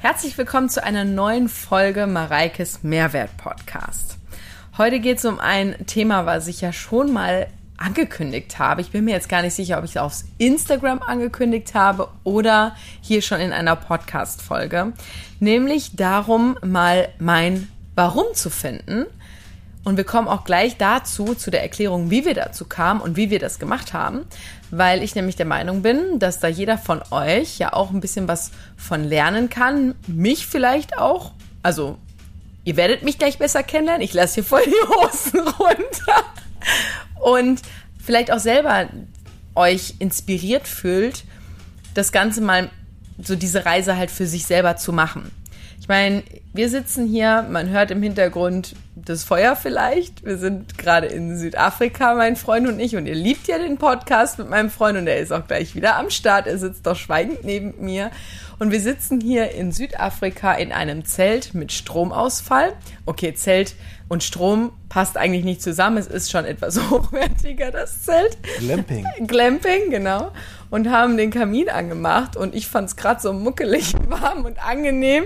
Herzlich willkommen zu einer neuen Folge Mareikes Mehrwert Podcast. Heute geht es um ein Thema, was ich ja schon mal angekündigt habe. Ich bin mir jetzt gar nicht sicher, ob ich es aufs Instagram angekündigt habe oder hier schon in einer Podcast-Folge. Nämlich darum, mal mein Warum zu finden. Und wir kommen auch gleich dazu, zu der Erklärung, wie wir dazu kamen und wie wir das gemacht haben, weil ich nämlich der Meinung bin, dass da jeder von euch ja auch ein bisschen was von lernen kann. Mich vielleicht auch. Also, ihr werdet mich gleich besser kennenlernen. Ich lasse hier voll die Hosen runter und vielleicht auch selber euch inspiriert fühlt, das Ganze mal so diese Reise halt für sich selber zu machen. Ich meine, wir sitzen hier, man hört im Hintergrund das Feuer vielleicht. Wir sind gerade in Südafrika, mein Freund und ich, und ihr liebt ja den Podcast mit meinem Freund und er ist auch gleich wieder am Start. Er sitzt doch schweigend neben mir. Und wir sitzen hier in Südafrika in einem Zelt mit Stromausfall. Okay, Zelt und Strom passt eigentlich nicht zusammen. Es ist schon etwas hochwertiger, das Zelt. Glamping. Glamping, genau. Und haben den Kamin angemacht und ich fand es gerade so muckelig warm und angenehm.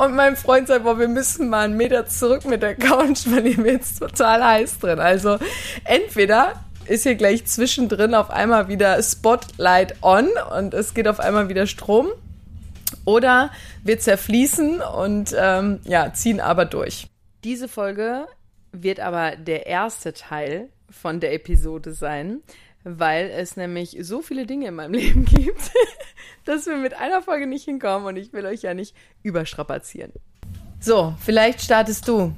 Und mein Freund sagt, boah, wir müssen mal einen Meter zurück mit der Couch, weil hier wird es total heiß drin. Also entweder ist hier gleich zwischendrin auf einmal wieder Spotlight on und es geht auf einmal wieder Strom. Oder wir zerfließen und ähm, ja, ziehen aber durch. Diese Folge wird aber der erste Teil von der Episode sein, weil es nämlich so viele Dinge in meinem Leben gibt, dass wir mit einer Folge nicht hinkommen und ich will euch ja nicht überstrapazieren. So, vielleicht startest du.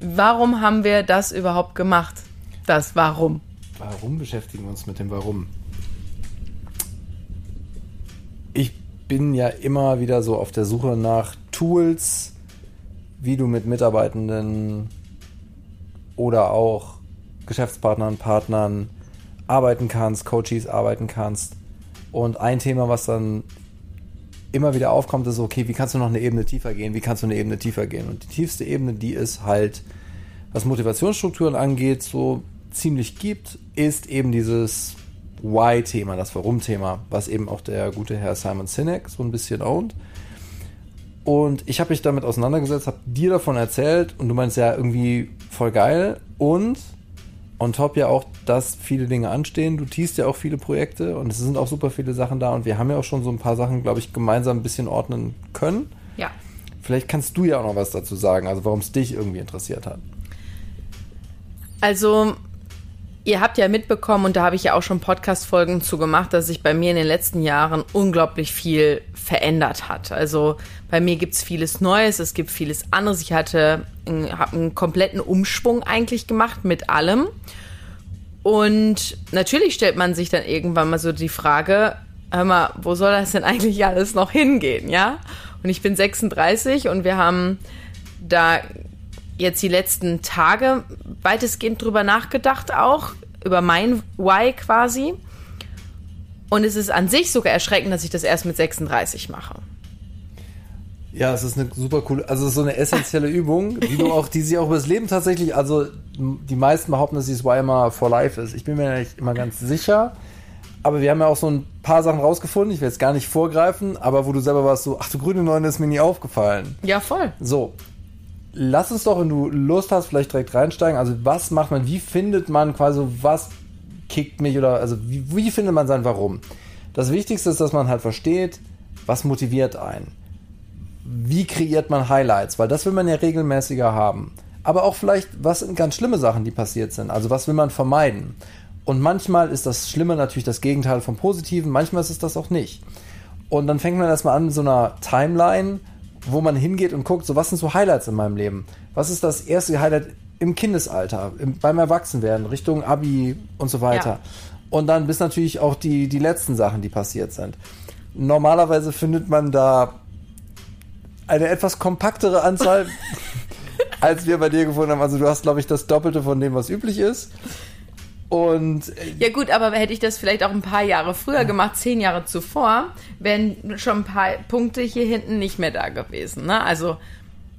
Warum haben wir das überhaupt gemacht? Das Warum. Warum beschäftigen wir uns mit dem Warum? Ich bin ja immer wieder so auf der Suche nach Tools, wie du mit Mitarbeitenden oder auch Geschäftspartnern, Partnern arbeiten kannst, Coaches arbeiten kannst. Und ein Thema, was dann immer wieder aufkommt, ist, okay, wie kannst du noch eine Ebene tiefer gehen? Wie kannst du eine Ebene tiefer gehen? Und die tiefste Ebene, die es halt, was Motivationsstrukturen angeht, so ziemlich gibt, ist eben dieses Why-Thema, das Warum-Thema, was eben auch der gute Herr Simon Sinek so ein bisschen ownt. Und ich habe mich damit auseinandergesetzt, habe dir davon erzählt und du meinst ja irgendwie voll geil. Und on top ja auch, dass viele Dinge anstehen. Du tiest ja auch viele Projekte und es sind auch super viele Sachen da. Und wir haben ja auch schon so ein paar Sachen, glaube ich, gemeinsam ein bisschen ordnen können. Ja. Vielleicht kannst du ja auch noch was dazu sagen, also warum es dich irgendwie interessiert hat. Also Ihr habt ja mitbekommen, und da habe ich ja auch schon Podcast-Folgen zu gemacht, dass sich bei mir in den letzten Jahren unglaublich viel verändert hat. Also bei mir gibt es vieles Neues, es gibt vieles anderes. Ich hatte habe einen kompletten Umschwung eigentlich gemacht mit allem. Und natürlich stellt man sich dann irgendwann mal so die Frage, hör mal, wo soll das denn eigentlich alles noch hingehen, ja? Und ich bin 36 und wir haben da jetzt die letzten Tage weitestgehend drüber nachgedacht, auch über mein Why quasi. Und es ist an sich sogar erschreckend, dass ich das erst mit 36 mache. Ja, es ist eine super coole, also es ist so eine essentielle Übung, die du auch, die sie auch über das Leben tatsächlich, also die meisten behaupten, dass dieses Why immer for life ist. Ich bin mir nicht immer ganz sicher, aber wir haben ja auch so ein paar Sachen rausgefunden, ich will jetzt gar nicht vorgreifen, aber wo du selber warst so, ach du grüne Neune ist mir nie aufgefallen. Ja, voll. So, lass uns doch, wenn du Lust hast, vielleicht direkt reinsteigen. Also was macht man, wie findet man quasi, was kickt mich oder also wie, wie findet man sein Warum? Das Wichtigste ist, dass man halt versteht, was motiviert einen. Wie kreiert man Highlights? Weil das will man ja regelmäßiger haben. Aber auch vielleicht, was sind ganz schlimme Sachen, die passiert sind? Also was will man vermeiden? Und manchmal ist das Schlimme natürlich das Gegenteil vom Positiven, manchmal ist es das auch nicht. Und dann fängt man erstmal an mit so einer Timeline, wo man hingeht und guckt, so was sind so Highlights in meinem Leben? Was ist das erste Highlight im Kindesalter, im, beim Erwachsenwerden, Richtung Abi und so weiter? Ja. Und dann bis natürlich auch die, die letzten Sachen, die passiert sind. Normalerweise findet man da eine etwas kompaktere Anzahl, als wir bei dir gefunden haben. Also du hast, glaube ich, das Doppelte von dem, was üblich ist. Und äh, ja gut, aber hätte ich das vielleicht auch ein paar Jahre früher gemacht, zehn Jahre zuvor, wären schon ein paar Punkte hier hinten nicht mehr da gewesen. Ne? Also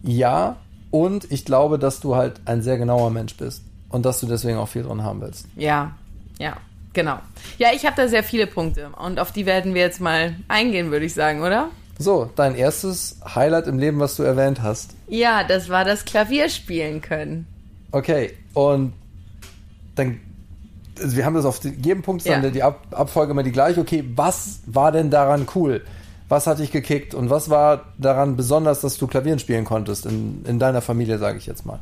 ja, und ich glaube, dass du halt ein sehr genauer Mensch bist und dass du deswegen auch viel dran haben willst. Ja, ja, genau. Ja, ich habe da sehr viele Punkte und auf die werden wir jetzt mal eingehen, würde ich sagen, oder? So, dein erstes Highlight im Leben, was du erwähnt hast. Ja, das war das Klavierspielen können. Okay, und dann, also wir haben das auf jedem Punkt, ja. die Ab Abfolge immer die gleiche. Okay, was war denn daran cool? Was hat dich gekickt und was war daran besonders, dass du Klavieren spielen konntest in, in deiner Familie, sage ich jetzt mal?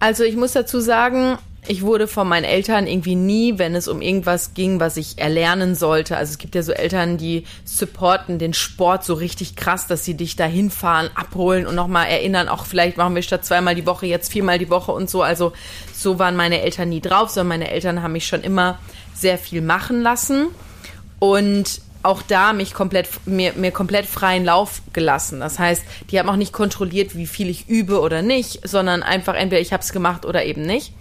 Also ich muss dazu sagen, ich wurde von meinen Eltern irgendwie nie, wenn es um irgendwas ging, was ich erlernen sollte. Also es gibt ja so Eltern, die supporten den Sport so richtig krass, dass sie dich da hinfahren, abholen und nochmal erinnern, auch vielleicht machen wir statt zweimal die Woche jetzt viermal die Woche und so. Also so waren meine Eltern nie drauf, sondern meine Eltern haben mich schon immer sehr viel machen lassen. Und auch da mich komplett, mir, mir komplett freien Lauf gelassen. Das heißt, die haben auch nicht kontrolliert, wie viel ich übe oder nicht, sondern einfach entweder ich habe es gemacht oder eben nicht.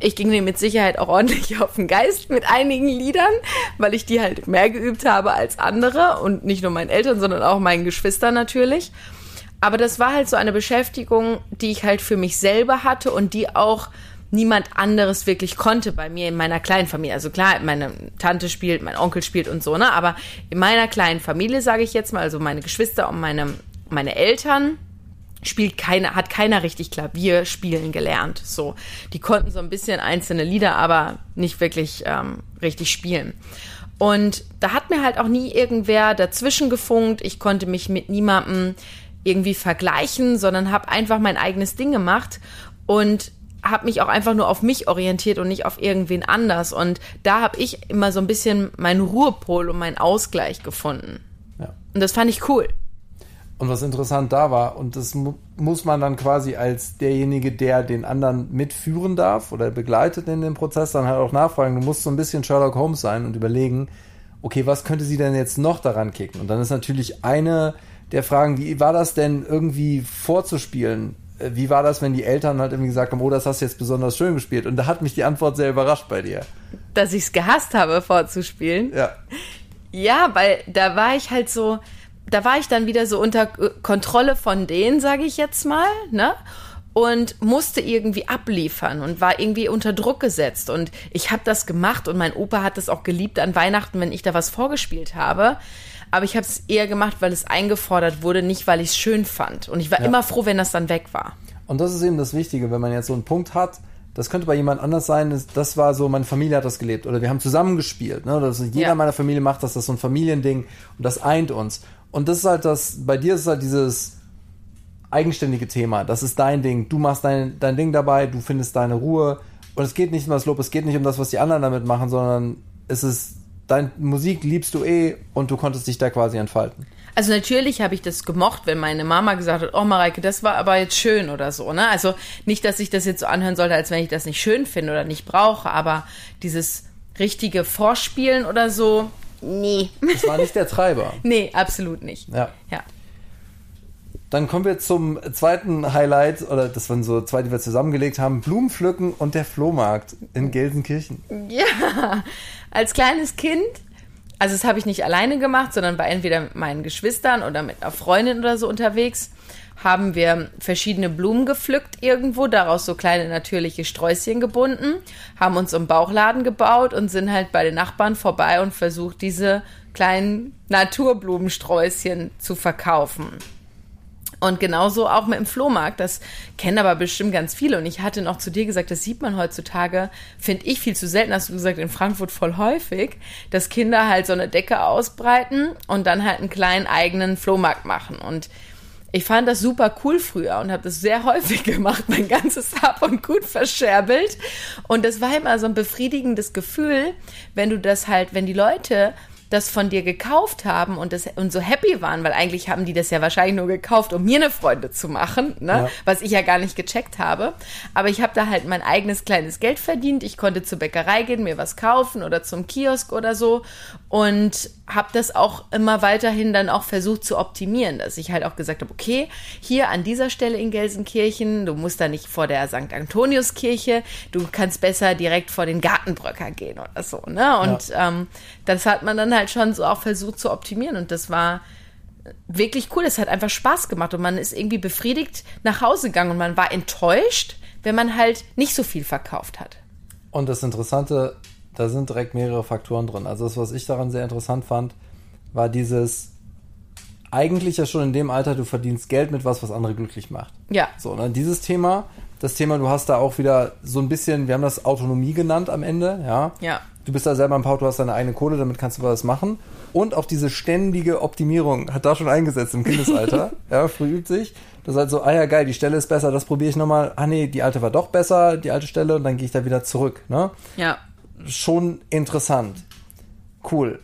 Ich ging mir mit Sicherheit auch ordentlich auf den Geist mit einigen Liedern, weil ich die halt mehr geübt habe als andere und nicht nur meinen Eltern, sondern auch meinen Geschwistern natürlich. Aber das war halt so eine Beschäftigung, die ich halt für mich selber hatte und die auch niemand anderes wirklich konnte bei mir in meiner kleinen Familie. Also klar, meine Tante spielt, mein Onkel spielt und so, ne? Aber in meiner kleinen Familie, sage ich jetzt mal, also meine Geschwister und meine, meine Eltern, spielt keiner, hat keiner richtig Klavier spielen gelernt. So, die konnten so ein bisschen einzelne Lieder, aber nicht wirklich ähm, richtig spielen. Und da hat mir halt auch nie irgendwer dazwischen gefunkt. Ich konnte mich mit niemandem irgendwie vergleichen, sondern habe einfach mein eigenes Ding gemacht. Und habe mich auch einfach nur auf mich orientiert und nicht auf irgendwen anders. Und da habe ich immer so ein bisschen meinen Ruhepol und meinen Ausgleich gefunden. Ja. Und das fand ich cool. Und was interessant da war, und das mu muss man dann quasi als derjenige, der den anderen mitführen darf oder begleitet in dem Prozess, dann halt auch nachfragen. Du musst so ein bisschen Sherlock Holmes sein und überlegen, okay, was könnte sie denn jetzt noch daran kicken? Und dann ist natürlich eine der Fragen, wie war das denn irgendwie vorzuspielen? Äh, wie war das, wenn die Eltern halt irgendwie gesagt haben, oh, das hast du jetzt besonders schön gespielt? Und da hat mich die Antwort sehr überrascht bei dir. Dass ich es gehasst habe, vorzuspielen? Ja. Ja, weil da war ich halt so, da war ich dann wieder so unter Kontrolle von denen, sage ich jetzt mal, ne? Und musste irgendwie abliefern und war irgendwie unter Druck gesetzt. Und ich habe das gemacht und mein Opa hat das auch geliebt an Weihnachten, wenn ich da was vorgespielt habe aber ich habe es eher gemacht, weil es eingefordert wurde, nicht weil ich es schön fand. Und ich war ja. immer froh, wenn das dann weg war. Und das ist eben das Wichtige, wenn man jetzt so einen Punkt hat, das könnte bei jemand anders sein, das war so, meine Familie hat das gelebt oder wir haben zusammen gespielt. Ne? Das, jeder ja. meiner Familie macht das, das ist so ein Familiending und das eint uns. Und das ist halt das, bei dir ist halt dieses eigenständige Thema. Das ist dein Ding. Du machst dein, dein Ding dabei, du findest deine Ruhe. Und es geht nicht um das Lob, es geht nicht um das, was die anderen damit machen, sondern es ist deine Musik liebst du eh und du konntest dich da quasi entfalten. Also natürlich habe ich das gemocht, wenn meine Mama gesagt hat, oh Mareike, das war aber jetzt schön oder so, ne? Also nicht, dass ich das jetzt so anhören sollte, als wenn ich das nicht schön finde oder nicht brauche, aber dieses richtige Vorspielen oder so, nee. Das war nicht der Treiber. nee, absolut nicht. Ja. Ja. Dann kommen wir zum zweiten Highlight, oder das waren so zwei, die wir zusammengelegt haben: Blumenpflücken und der Flohmarkt in Gelsenkirchen. Ja, als kleines Kind, also das habe ich nicht alleine gemacht, sondern war entweder meinen Geschwistern oder mit einer Freundin oder so unterwegs, haben wir verschiedene Blumen gepflückt irgendwo, daraus so kleine natürliche Sträußchen gebunden, haben uns im Bauchladen gebaut und sind halt bei den Nachbarn vorbei und versucht, diese kleinen Naturblumensträußchen zu verkaufen. Und genauso auch mit dem Flohmarkt. Das kennen aber bestimmt ganz viele. Und ich hatte noch zu dir gesagt, das sieht man heutzutage, finde ich viel zu selten, hast du gesagt, in Frankfurt voll häufig, dass Kinder halt so eine Decke ausbreiten und dann halt einen kleinen eigenen Flohmarkt machen. Und ich fand das super cool früher und habe das sehr häufig gemacht, mein ganzes Hab und Gut verscherbelt. Und das war immer so ein befriedigendes Gefühl, wenn du das halt, wenn die Leute das von dir gekauft haben und, das, und so happy waren, weil eigentlich haben die das ja wahrscheinlich nur gekauft, um mir eine Freude zu machen, ne? Ja. was ich ja gar nicht gecheckt habe. Aber ich habe da halt mein eigenes kleines Geld verdient. Ich konnte zur Bäckerei gehen, mir was kaufen oder zum Kiosk oder so und habe das auch immer weiterhin dann auch versucht zu optimieren, dass ich halt auch gesagt habe, okay, hier an dieser Stelle in Gelsenkirchen, du musst da nicht vor der St. Antoniuskirche, du kannst besser direkt vor den Gartenbröcker gehen oder so, ne? Und ja. ähm, das hat man dann halt schon so auch versucht zu optimieren und das war wirklich cool. Es hat einfach Spaß gemacht und man ist irgendwie befriedigt nach Hause gegangen und man war enttäuscht, wenn man halt nicht so viel verkauft hat. Und das Interessante da sind direkt mehrere Faktoren drin. Also das, was ich daran sehr interessant fand, war dieses eigentlich ja schon in dem Alter, du verdienst Geld mit was, was andere glücklich macht. Ja. So, und dann dieses Thema, das Thema, du hast da auch wieder so ein bisschen, wir haben das Autonomie genannt am Ende, ja. Ja. Du bist da selber im Pau, du hast deine eigene Kohle, damit kannst du was machen. Und auch diese ständige Optimierung hat da schon eingesetzt im Kindesalter. ja, früh übt sich. Das ist halt so, ah ja, geil, die Stelle ist besser, das probiere ich nochmal. Ah nee, die alte war doch besser, die alte Stelle, und dann gehe ich da wieder zurück. Ne? Ja. Schon interessant. Cool.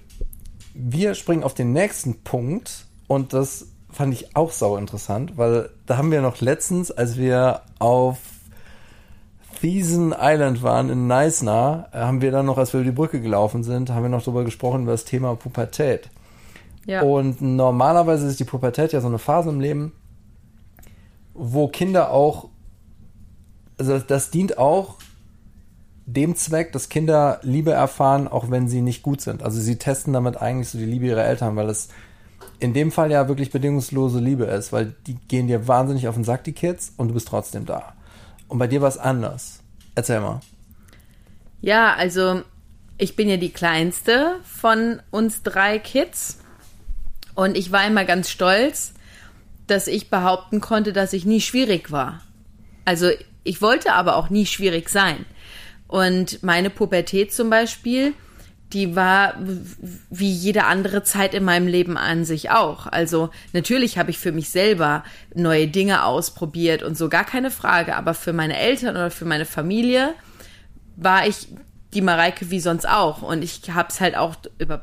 Wir springen auf den nächsten Punkt und das fand ich auch sau interessant, weil da haben wir noch letztens, als wir auf Thiesen Island waren in Neisner, äh, haben wir dann noch, als wir über die Brücke gelaufen sind, haben wir noch darüber gesprochen, über das Thema Pubertät. Ja. Und normalerweise ist die Pubertät ja so eine Phase im Leben, wo Kinder auch, also das dient auch dem Zweck, dass Kinder Liebe erfahren, auch wenn sie nicht gut sind. Also sie testen damit eigentlich so die Liebe ihrer Eltern, weil es in dem Fall ja wirklich bedingungslose Liebe ist, weil die gehen dir wahnsinnig auf den Sack, die Kids, und du bist trotzdem da. Und bei dir war es anders. Erzähl mal. Ja, also ich bin ja die kleinste von uns drei Kids und ich war immer ganz stolz, dass ich behaupten konnte, dass ich nie schwierig war. Also ich wollte aber auch nie schwierig sein. Und meine Pubertät zum Beispiel, die war wie jede andere Zeit in meinem Leben an sich auch. Also natürlich habe ich für mich selber neue Dinge ausprobiert und so gar keine Frage, aber für meine Eltern oder für meine Familie war ich die Mareike wie sonst auch. Und ich habe es halt auch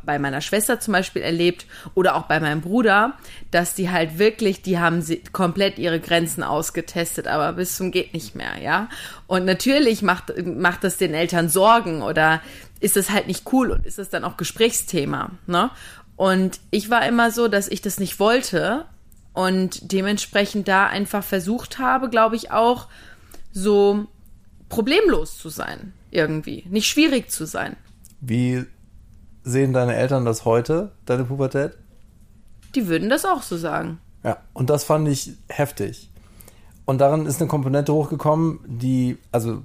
bei meiner Schwester zum Beispiel erlebt oder auch bei meinem Bruder, dass die halt wirklich, die haben sie komplett ihre Grenzen ausgetestet, aber bis zum geht nicht mehr, ja. Und natürlich macht, macht das den Eltern Sorgen oder ist es halt nicht cool und ist es dann auch Gesprächsthema, ne? Und ich war immer so, dass ich das nicht wollte und dementsprechend da einfach versucht habe, glaube ich auch, so problemlos zu sein irgendwie, nicht schwierig zu sein. Wie sehen deine Eltern das heute, deine Pubertät? Die würden das auch so sagen. Ja, und das fand ich heftig. Und darin ist eine Komponente hochgekommen, die, also,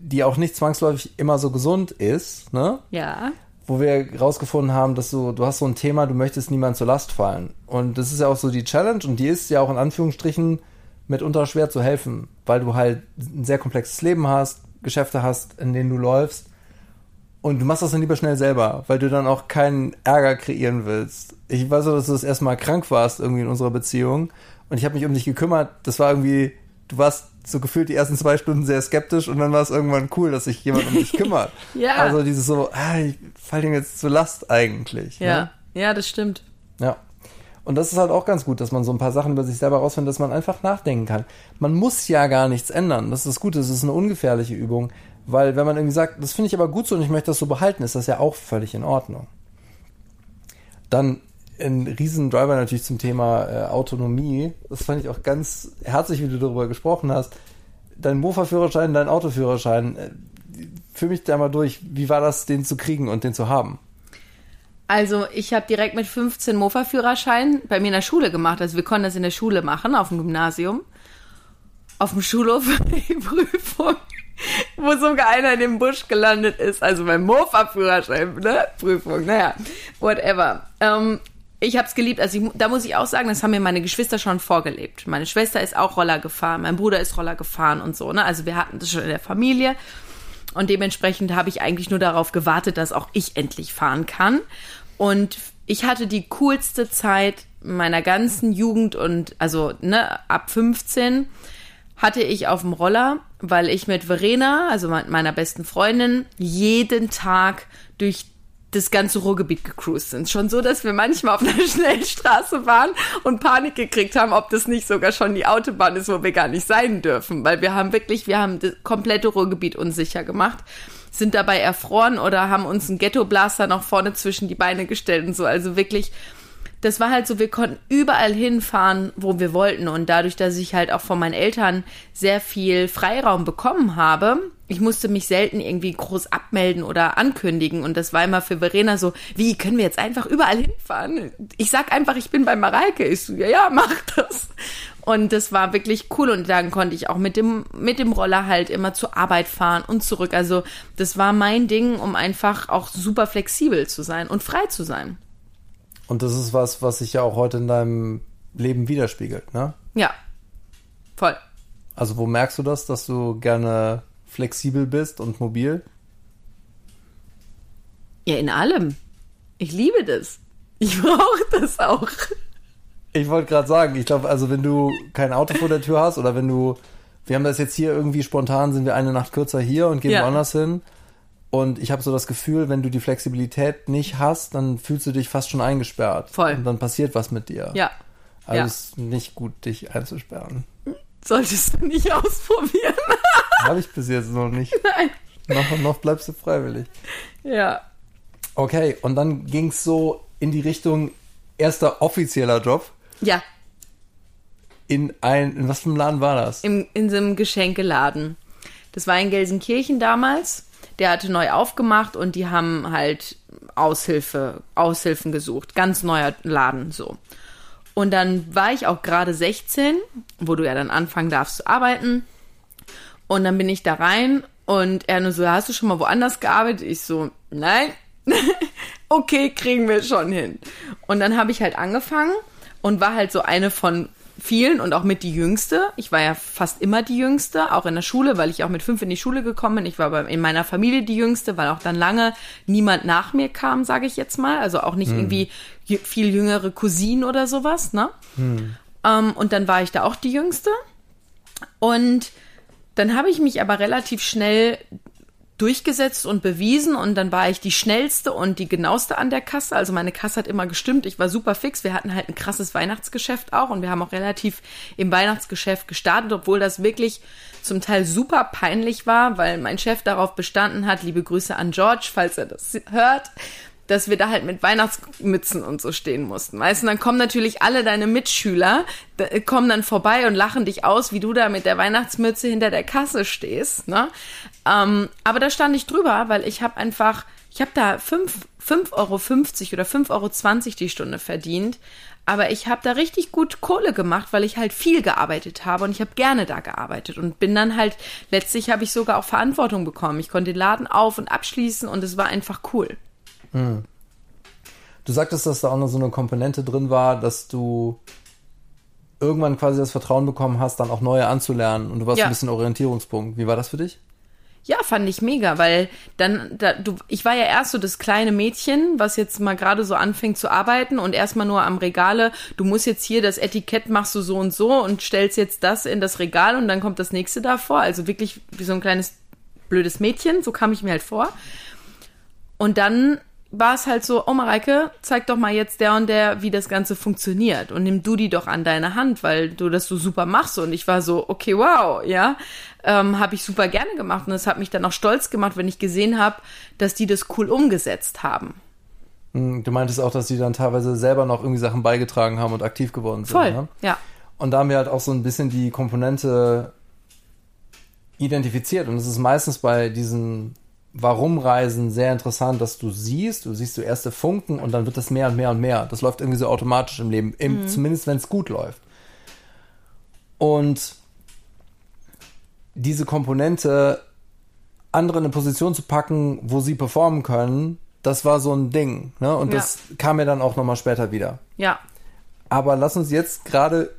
die auch nicht zwangsläufig immer so gesund ist, ne? Ja. Wo wir rausgefunden haben, dass du, du hast so ein Thema, du möchtest niemand zur Last fallen. Und das ist ja auch so die Challenge und die ist ja auch in Anführungsstrichen mitunter schwer zu helfen, weil du halt ein sehr komplexes Leben hast, Geschäfte hast, in denen du läufst. Und du machst das dann lieber schnell selber, weil du dann auch keinen Ärger kreieren willst. Ich weiß auch, dass du das erstmal krank warst irgendwie in unserer Beziehung. Und ich habe mich um dich gekümmert. Das war irgendwie, du warst so gefühlt die ersten zwei Stunden sehr skeptisch und dann war es irgendwann cool, dass sich jemand um dich kümmert. ja. Also dieses so, ah, ich fall dir jetzt zur Last eigentlich. Ja, ne? ja, das stimmt. Ja. Und das ist halt auch ganz gut, dass man so ein paar Sachen über sich selber rausfindet, dass man einfach nachdenken kann. Man muss ja gar nichts ändern. Das ist gut, das ist eine ungefährliche Übung. Weil wenn man irgendwie sagt, das finde ich aber gut so und ich möchte das so behalten, ist das ja auch völlig in Ordnung. Dann ein Riesendriver natürlich zum Thema äh, Autonomie. Das fand ich auch ganz herzlich, wie du darüber gesprochen hast. Dein Mofa-Führerschein, dein Autoführerschein. Äh, führ mich da mal durch. Wie war das, den zu kriegen und den zu haben? Also ich habe direkt mit 15 Mofa-Führerschein bei mir in der Schule gemacht. Also wir konnten das in der Schule machen, auf dem Gymnasium. Auf dem Schulhof die Prüfung, wo sogar einer in dem Busch gelandet ist. Also beim Mofa-Führerschein, ne? Prüfung, naja, whatever. Ähm, ich habe es geliebt. Also ich, da muss ich auch sagen, das haben mir meine Geschwister schon vorgelebt. Meine Schwester ist auch Roller gefahren, mein Bruder ist Roller gefahren und so. Ne? Also wir hatten das schon in der Familie. Und dementsprechend habe ich eigentlich nur darauf gewartet, dass auch ich endlich fahren kann. Und ich hatte die coolste Zeit meiner ganzen Jugend und also ne, ab 15 hatte ich auf dem Roller, weil ich mit Verena, also meiner besten Freundin, jeden Tag durch das ganze Ruhrgebiet gecruised sind. Schon so, dass wir manchmal auf einer Schnellstraße waren und Panik gekriegt haben, ob das nicht sogar schon die Autobahn ist, wo wir gar nicht sein dürfen. Weil wir haben wirklich, wir haben das komplette Ruhrgebiet unsicher gemacht sind dabei erfroren oder haben uns einen Ghetto-Blaster noch vorne zwischen die Beine gestellt und so. Also wirklich, das war halt so, wir konnten überall hinfahren, wo wir wollten. Und dadurch, dass ich halt auch von meinen Eltern sehr viel Freiraum bekommen habe, ich musste mich selten irgendwie groß abmelden oder ankündigen. Und das war immer für Verena so, wie können wir jetzt einfach überall hinfahren? Ich sag einfach, ich bin bei Mareike. Ich so, ja, ja, mach das. Und das war wirklich cool. Und dann konnte ich auch mit dem, mit dem Roller halt immer zur Arbeit fahren und zurück. Also das war mein Ding, um einfach auch super flexibel zu sein und frei zu sein. Und das ist was, was sich ja auch heute in deinem Leben widerspiegelt, ne? Ja. Voll. Also wo merkst du das, dass du gerne flexibel bist und mobil? Ja, in allem. Ich liebe das. Ich brauche das auch. Ich wollte gerade sagen, ich glaube, also wenn du kein Auto vor der Tür hast oder wenn du, wir haben das jetzt hier irgendwie spontan, sind wir eine Nacht kürzer hier und gehen Ja. woanders hin. Und ich habe so das Gefühl, wenn du die Flexibilität nicht hast, dann fühlst du dich fast schon eingesperrt. Voll. Und dann passiert was mit dir. Ja. Also ja. es ist nicht gut, dich einzusperren. Solltest du nicht ausprobieren. Habe ich bis jetzt noch nicht. Nein. Noch, noch bleibst du freiwillig. Ja. Okay, und dann ging es so in die Richtung erster offizieller Job Ja, in ein, in was für einem Laden war das? im, in so einem Geschenkeladen. Das war in Gelsenkirchen damals. Der hatte neu aufgemacht und die haben halt Aushilfe, Aushilfen gesucht. Ganz neuer Laden so. Und dann war ich auch gerade 16, wo du ja dann anfangen darfst zu arbeiten. Und dann bin ich da rein und er nur so, hast du schon mal woanders gearbeitet? Ich so, nein. okay, kriegen wir schon hin. Und dann habe ich halt angefangen und war halt so eine von vielen und auch mit die Jüngste. Ich war ja fast immer die Jüngste, auch in der Schule, weil ich auch mit fünf in die Schule gekommen bin. Ich war aber in meiner Familie die Jüngste, weil auch dann lange niemand nach mir kam, sage ich jetzt mal. Also auch nicht irgendwie jü- viel jüngere Cousinen oder sowas, ne? Ähm, und dann war ich da auch die Jüngste. Und dann habe ich mich aber relativ schnell durchgesetzt und bewiesen und dann war ich die schnellste und die genaueste an der Kasse. Also meine Kasse hat immer gestimmt. Ich war super fix. Wir hatten halt ein krasses Weihnachtsgeschäft auch und wir haben auch relativ im Weihnachtsgeschäft gestartet, obwohl das wirklich zum Teil super peinlich war, weil mein Chef darauf bestanden hat, liebe Grüße an George, falls er das hört, dass wir da halt mit Weihnachtsmützen und so stehen mussten. Weißt du, dann kommen natürlich alle deine Mitschüler, da, kommen dann vorbei und lachen dich aus, wie du da mit der Weihnachtsmütze hinter der Kasse stehst. Ne? Ähm, aber da stand ich drüber, weil ich habe einfach, ich habe da 5, 5,50 Euro oder 5,20 Euro die Stunde verdient. Aber ich habe da richtig gut Kohle gemacht, weil ich halt viel gearbeitet habe und ich habe gerne da gearbeitet und bin dann halt, letztlich habe ich sogar auch Verantwortung bekommen. Ich konnte den Laden auf und abschließen und es war einfach cool. Du sagtest, dass da auch noch so eine Komponente drin war, dass du irgendwann quasi das Vertrauen bekommen hast, dann auch neue anzulernen und du warst Ja. ein bisschen Orientierungspunkt. Wie war das für dich? Ja, fand ich mega, weil dann, da, du, ich war ja erst so das kleine Mädchen, was jetzt mal gerade so anfängt zu arbeiten und erstmal nur am Regale, du musst jetzt hier das Etikett machst du so und so und stellst jetzt das in das Regal und dann kommt das nächste davor. Also wirklich wie so ein kleines blödes Mädchen, so kam ich mir halt vor. Und dann war es halt so, oh Mareike, zeig doch mal jetzt der und der, wie das Ganze funktioniert und nimm du die doch an deine Hand, weil du das so super machst und ich war so, okay, wow, ja, ähm, habe ich super gerne gemacht und es hat mich dann auch stolz gemacht, wenn ich gesehen habe, dass die das cool umgesetzt haben. Hm, Du meintest auch, dass die dann teilweise selber noch irgendwie Sachen beigetragen haben und aktiv geworden sind. Voll, Ne? ja. Und da haben wir halt auch so ein bisschen die Komponente identifiziert. Und es ist meistens bei diesen Warum-Reisen sehr interessant, dass du siehst, du siehst so erste Funken und dann wird das mehr und mehr und mehr. Das läuft irgendwie so automatisch im Leben, im, zumindest wenn es gut läuft. Und diese Komponente, andere in eine Position zu packen, wo sie performen können, das war so ein Ding. Ne? Und Ja. das kam mir dann auch nochmal später wieder. Ja, Aber lass uns jetzt gerade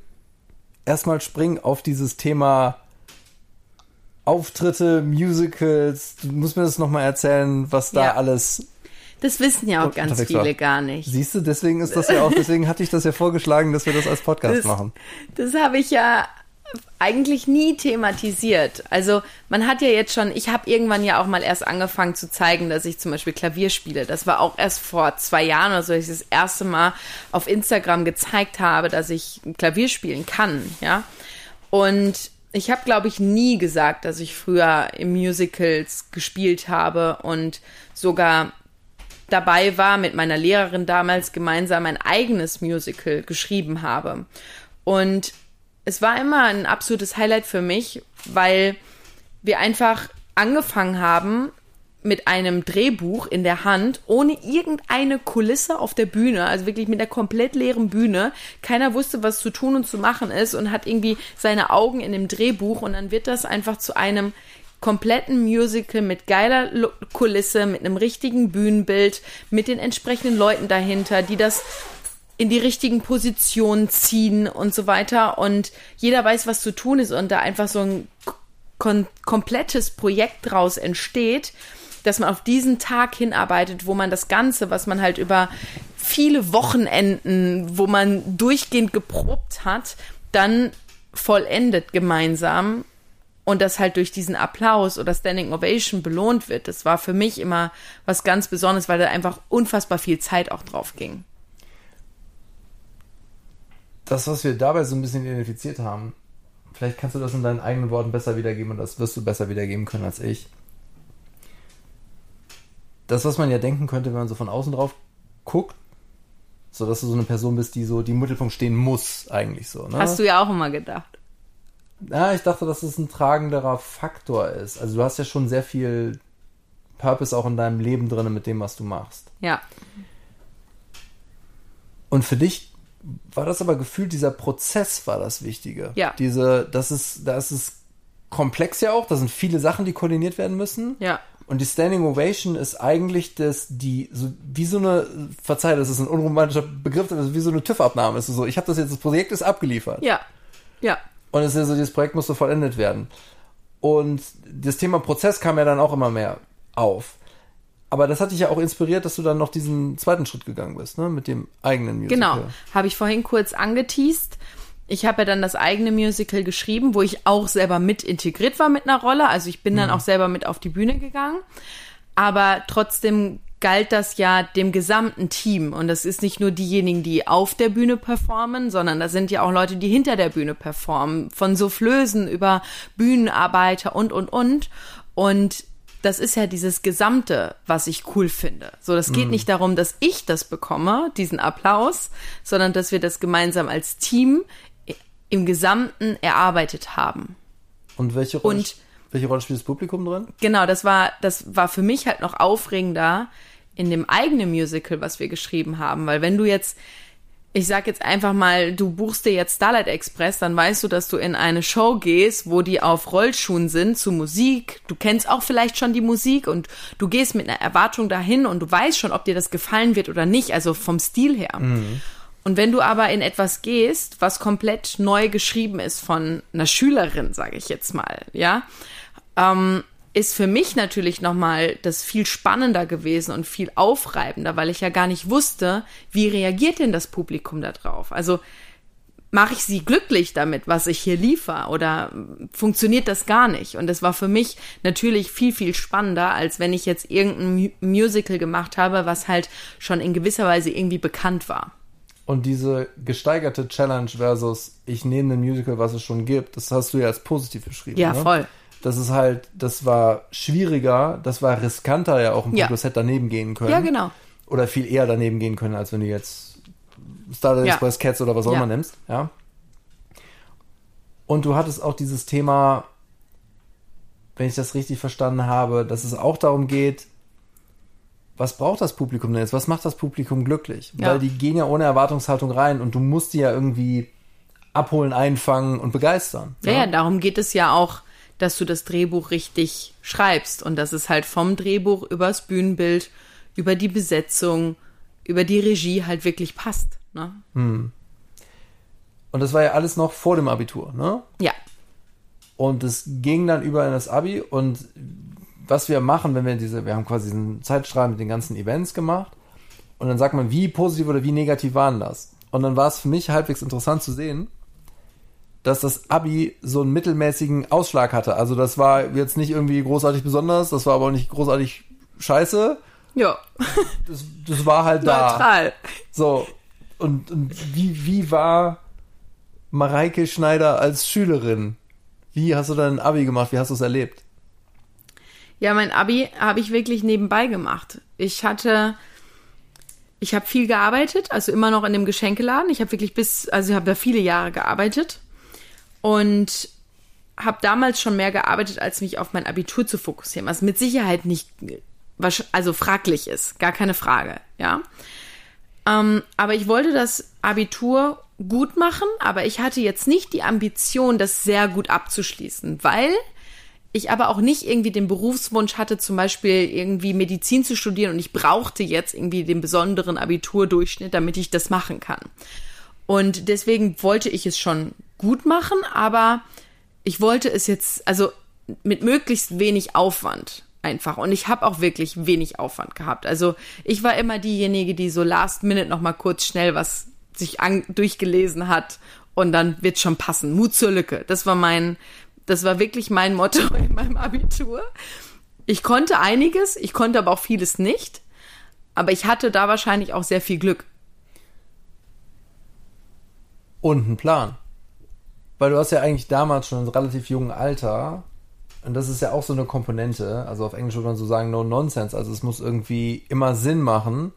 erstmal springen auf dieses Thema Auftritte, Musicals. Du musst mir das nochmal erzählen, was da Ja. alles. das wissen ja auch ganz unterwegs war. viele gar nicht. Siehst du, deswegen ist das ja auch, deswegen hatte ich das ja vorgeschlagen, dass wir das als Podcast Das- machen. Das habe ich ja eigentlich nie thematisiert. Also man hat ja jetzt schon, ich habe irgendwann ja auch mal erst angefangen zu zeigen, dass ich zum Beispiel Klavier spiele. Das war auch erst vor zwei Jahren oder so, dass ich das erste Mal auf Instagram gezeigt habe, dass ich Klavier spielen kann, ja. Und ich habe, glaube ich, nie gesagt, dass ich früher im Musicals gespielt habe und sogar dabei war, mit meiner Lehrerin damals gemeinsam ein eigenes Musical geschrieben habe. Und es war immer ein absolutes Highlight für mich, weil wir einfach angefangen haben mit einem Drehbuch in der Hand, ohne irgendeine Kulisse auf der Bühne, also wirklich mit einer komplett leeren Bühne. Keiner wusste, was zu tun und zu machen ist und hat irgendwie seine Augen in dem Drehbuch und dann wird das einfach zu einem kompletten Musical mit geiler Kulisse, mit einem richtigen Bühnenbild, mit den entsprechenden Leuten dahinter, die das in die richtigen Positionen ziehen und so weiter. Und jeder weiß, was zu tun ist und da einfach so ein kom komplettes Projekt draus entsteht, dass man auf diesen Tag hinarbeitet, wo man das Ganze, was man halt über viele Wochenenden, wo man durchgehend geprobt hat, dann vollendet gemeinsam und das halt durch diesen Applaus oder Standing Ovation belohnt wird. Das war für mich immer was ganz Besonderes, weil da einfach unfassbar viel Zeit auch drauf ging. Das, was wir dabei so ein bisschen identifiziert haben, vielleicht kannst du das in deinen eigenen Worten besser wiedergeben und das wirst du besser wiedergeben können als ich. Das, was man ja denken könnte, wenn man so von außen drauf guckt, so dass du so eine Person bist, die so die im Mittelpunkt stehen muss, eigentlich so. Ne? Hast du ja auch immer gedacht. Ja, ich dachte, dass es ein tragenderer Faktor ist. Also du hast ja schon sehr viel Purpose auch in deinem Leben drin mit dem, was du machst. Ja. Und für dich war das aber gefühlt, dieser Prozess war das Wichtige. Ja. Diese, das ist, das ist komplex ja auch, da sind viele Sachen, die koordiniert werden müssen. Ja. Und die Standing Ovation ist eigentlich das, die, so, wie so eine, verzeih, das ist ein unromantischer Begriff, aber wie so eine TÜV-Abnahme. Es ist so, ich habe das jetzt, das Projekt ist abgeliefert. Ja. Ja. Und es ist ja so, dieses Projekt musste vollendet werden. Und das Thema Prozess kam ja dann auch immer mehr auf. Aber das hat dich ja auch inspiriert, dass du dann noch diesen zweiten Schritt gegangen bist, ne? Mit dem eigenen Musical. Genau. Habe ich vorhin kurz angeteased. Ich habe ja dann das eigene Musical geschrieben, wo ich auch selber mit integriert war mit einer Rolle. Also ich bin dann auch selber mit auf die Bühne gegangen. Aber trotzdem galt das ja dem gesamten Team. Und das ist nicht nur diejenigen, die auf der Bühne performen, sondern da sind ja auch Leute, die hinter der Bühne performen. Von Soufflösen über Bühnenarbeiter und, und, und. Und das ist ja dieses Gesamte, was ich cool finde. So, das geht nicht darum, dass ich das bekomme, diesen Applaus, sondern dass wir das gemeinsam als Team im Gesamten erarbeitet haben. Und welche Rolle, Und- welche Rolle spielt das Publikum drin? Genau, das war, das war für mich halt noch aufregender in dem eigenen Musical, was wir geschrieben haben, weil wenn du jetzt, ich sag jetzt einfach mal, du buchst dir jetzt Starlight Express, dann weißt du, dass du in eine Show gehst, wo die auf Rollschuhen sind zu Musik. Du kennst auch vielleicht schon die Musik und du gehst mit einer Erwartung dahin und du weißt schon, ob dir das gefallen wird oder nicht, also vom Stil her. Und wenn du aber in etwas gehst, was komplett neu geschrieben ist von einer Schülerin, sage ich jetzt mal, ja, ähm, ist für mich natürlich nochmal das viel spannender gewesen und viel aufreibender, weil ich ja gar nicht wusste, wie reagiert denn das Publikum da drauf? Also mache ich sie glücklich damit, was ich hier liefere oder funktioniert das gar nicht? Und das war für mich natürlich viel, viel spannender, als wenn ich jetzt irgendein Mu- Musical gemacht habe, was halt schon in gewisser Weise irgendwie bekannt war. Und diese gesteigerte Challenge versus ich nehme ein Musical, was es schon gibt, das hast du ja als positiv beschrieben. Ja, ne? voll. Das ist halt, das war schwieriger, das war riskanter ja auch im Ja. Punkt, das hätte daneben gehen können. Ja, genau. Oder viel eher daneben gehen können, als wenn du jetzt Starlight Ja. Express Cats oder was auch Ja. immer nimmst, ja. Und du hattest auch dieses Thema, wenn ich das richtig verstanden habe, dass es auch darum geht, was braucht das Publikum denn jetzt? Was macht das Publikum glücklich? Ja. Weil die gehen ja ohne Erwartungshaltung rein und du musst die ja irgendwie abholen, einfangen und begeistern. Ja, ja, darum geht es ja auch, dass du das Drehbuch richtig schreibst und dass es halt vom Drehbuch übers Bühnenbild, über die Besetzung, über die Regie halt wirklich passt. Ne? Und das war ja alles noch vor dem Abitur, ne? Ja, Und es ging dann über in das Abi und was wir machen, wenn wir diese, wir haben quasi diesen Zeitstrahl mit den ganzen Events gemacht und dann sagt man, wie positiv oder wie negativ waren das? Und dann war es für mich halbwegs interessant zu sehen, dass das Abi so einen mittelmäßigen Ausschlag hatte. Also das war jetzt nicht irgendwie großartig besonders, das war aber auch nicht großartig scheiße. ja, Das, das war halt da. neutral. So. Und, und wie, wie war Mareike Schneider als Schülerin? Wie hast du dein Abi gemacht? Wie hast du es erlebt? Ja, mein Abi habe ich wirklich nebenbei gemacht. Ich hatte, ich habe viel gearbeitet, also immer noch in dem Geschenkeladen. Ich habe wirklich bis, also ich habe da viele Jahre gearbeitet und habe damals schon mehr gearbeitet, als mich auf mein Abitur zu fokussieren, was mit Sicherheit nicht, also fraglich ist, gar keine Frage, ja. Ähm, aber ich wollte das Abitur gut machen, aber ich hatte jetzt nicht die Ambition, das sehr gut abzuschließen, weil ich aber auch nicht irgendwie den Berufswunsch hatte, zum Beispiel irgendwie Medizin zu studieren und ich brauchte jetzt irgendwie den besonderen Abiturdurchschnitt, damit ich das machen kann. Und deswegen wollte ich es schon gut machen, aber ich wollte es jetzt, also mit möglichst wenig Aufwand einfach. Und ich habe auch wirklich wenig Aufwand gehabt. Also ich war immer diejenige, die so last minute noch mal kurz schnell was sich an, durchgelesen hat und dann wird schon passen. Mut zur Lücke. Das war mein, das war wirklich mein Motto in meinem Abitur. Ich konnte einiges, ich konnte aber auch vieles nicht. Aber ich hatte da wahrscheinlich auch sehr viel Glück. Und einen Plan. Weil du hast ja eigentlich damals schon in relativ jungen Alter, und das ist ja auch so eine Komponente, also auf Englisch würde man so sagen, no nonsense, also es muss irgendwie immer Sinn machen.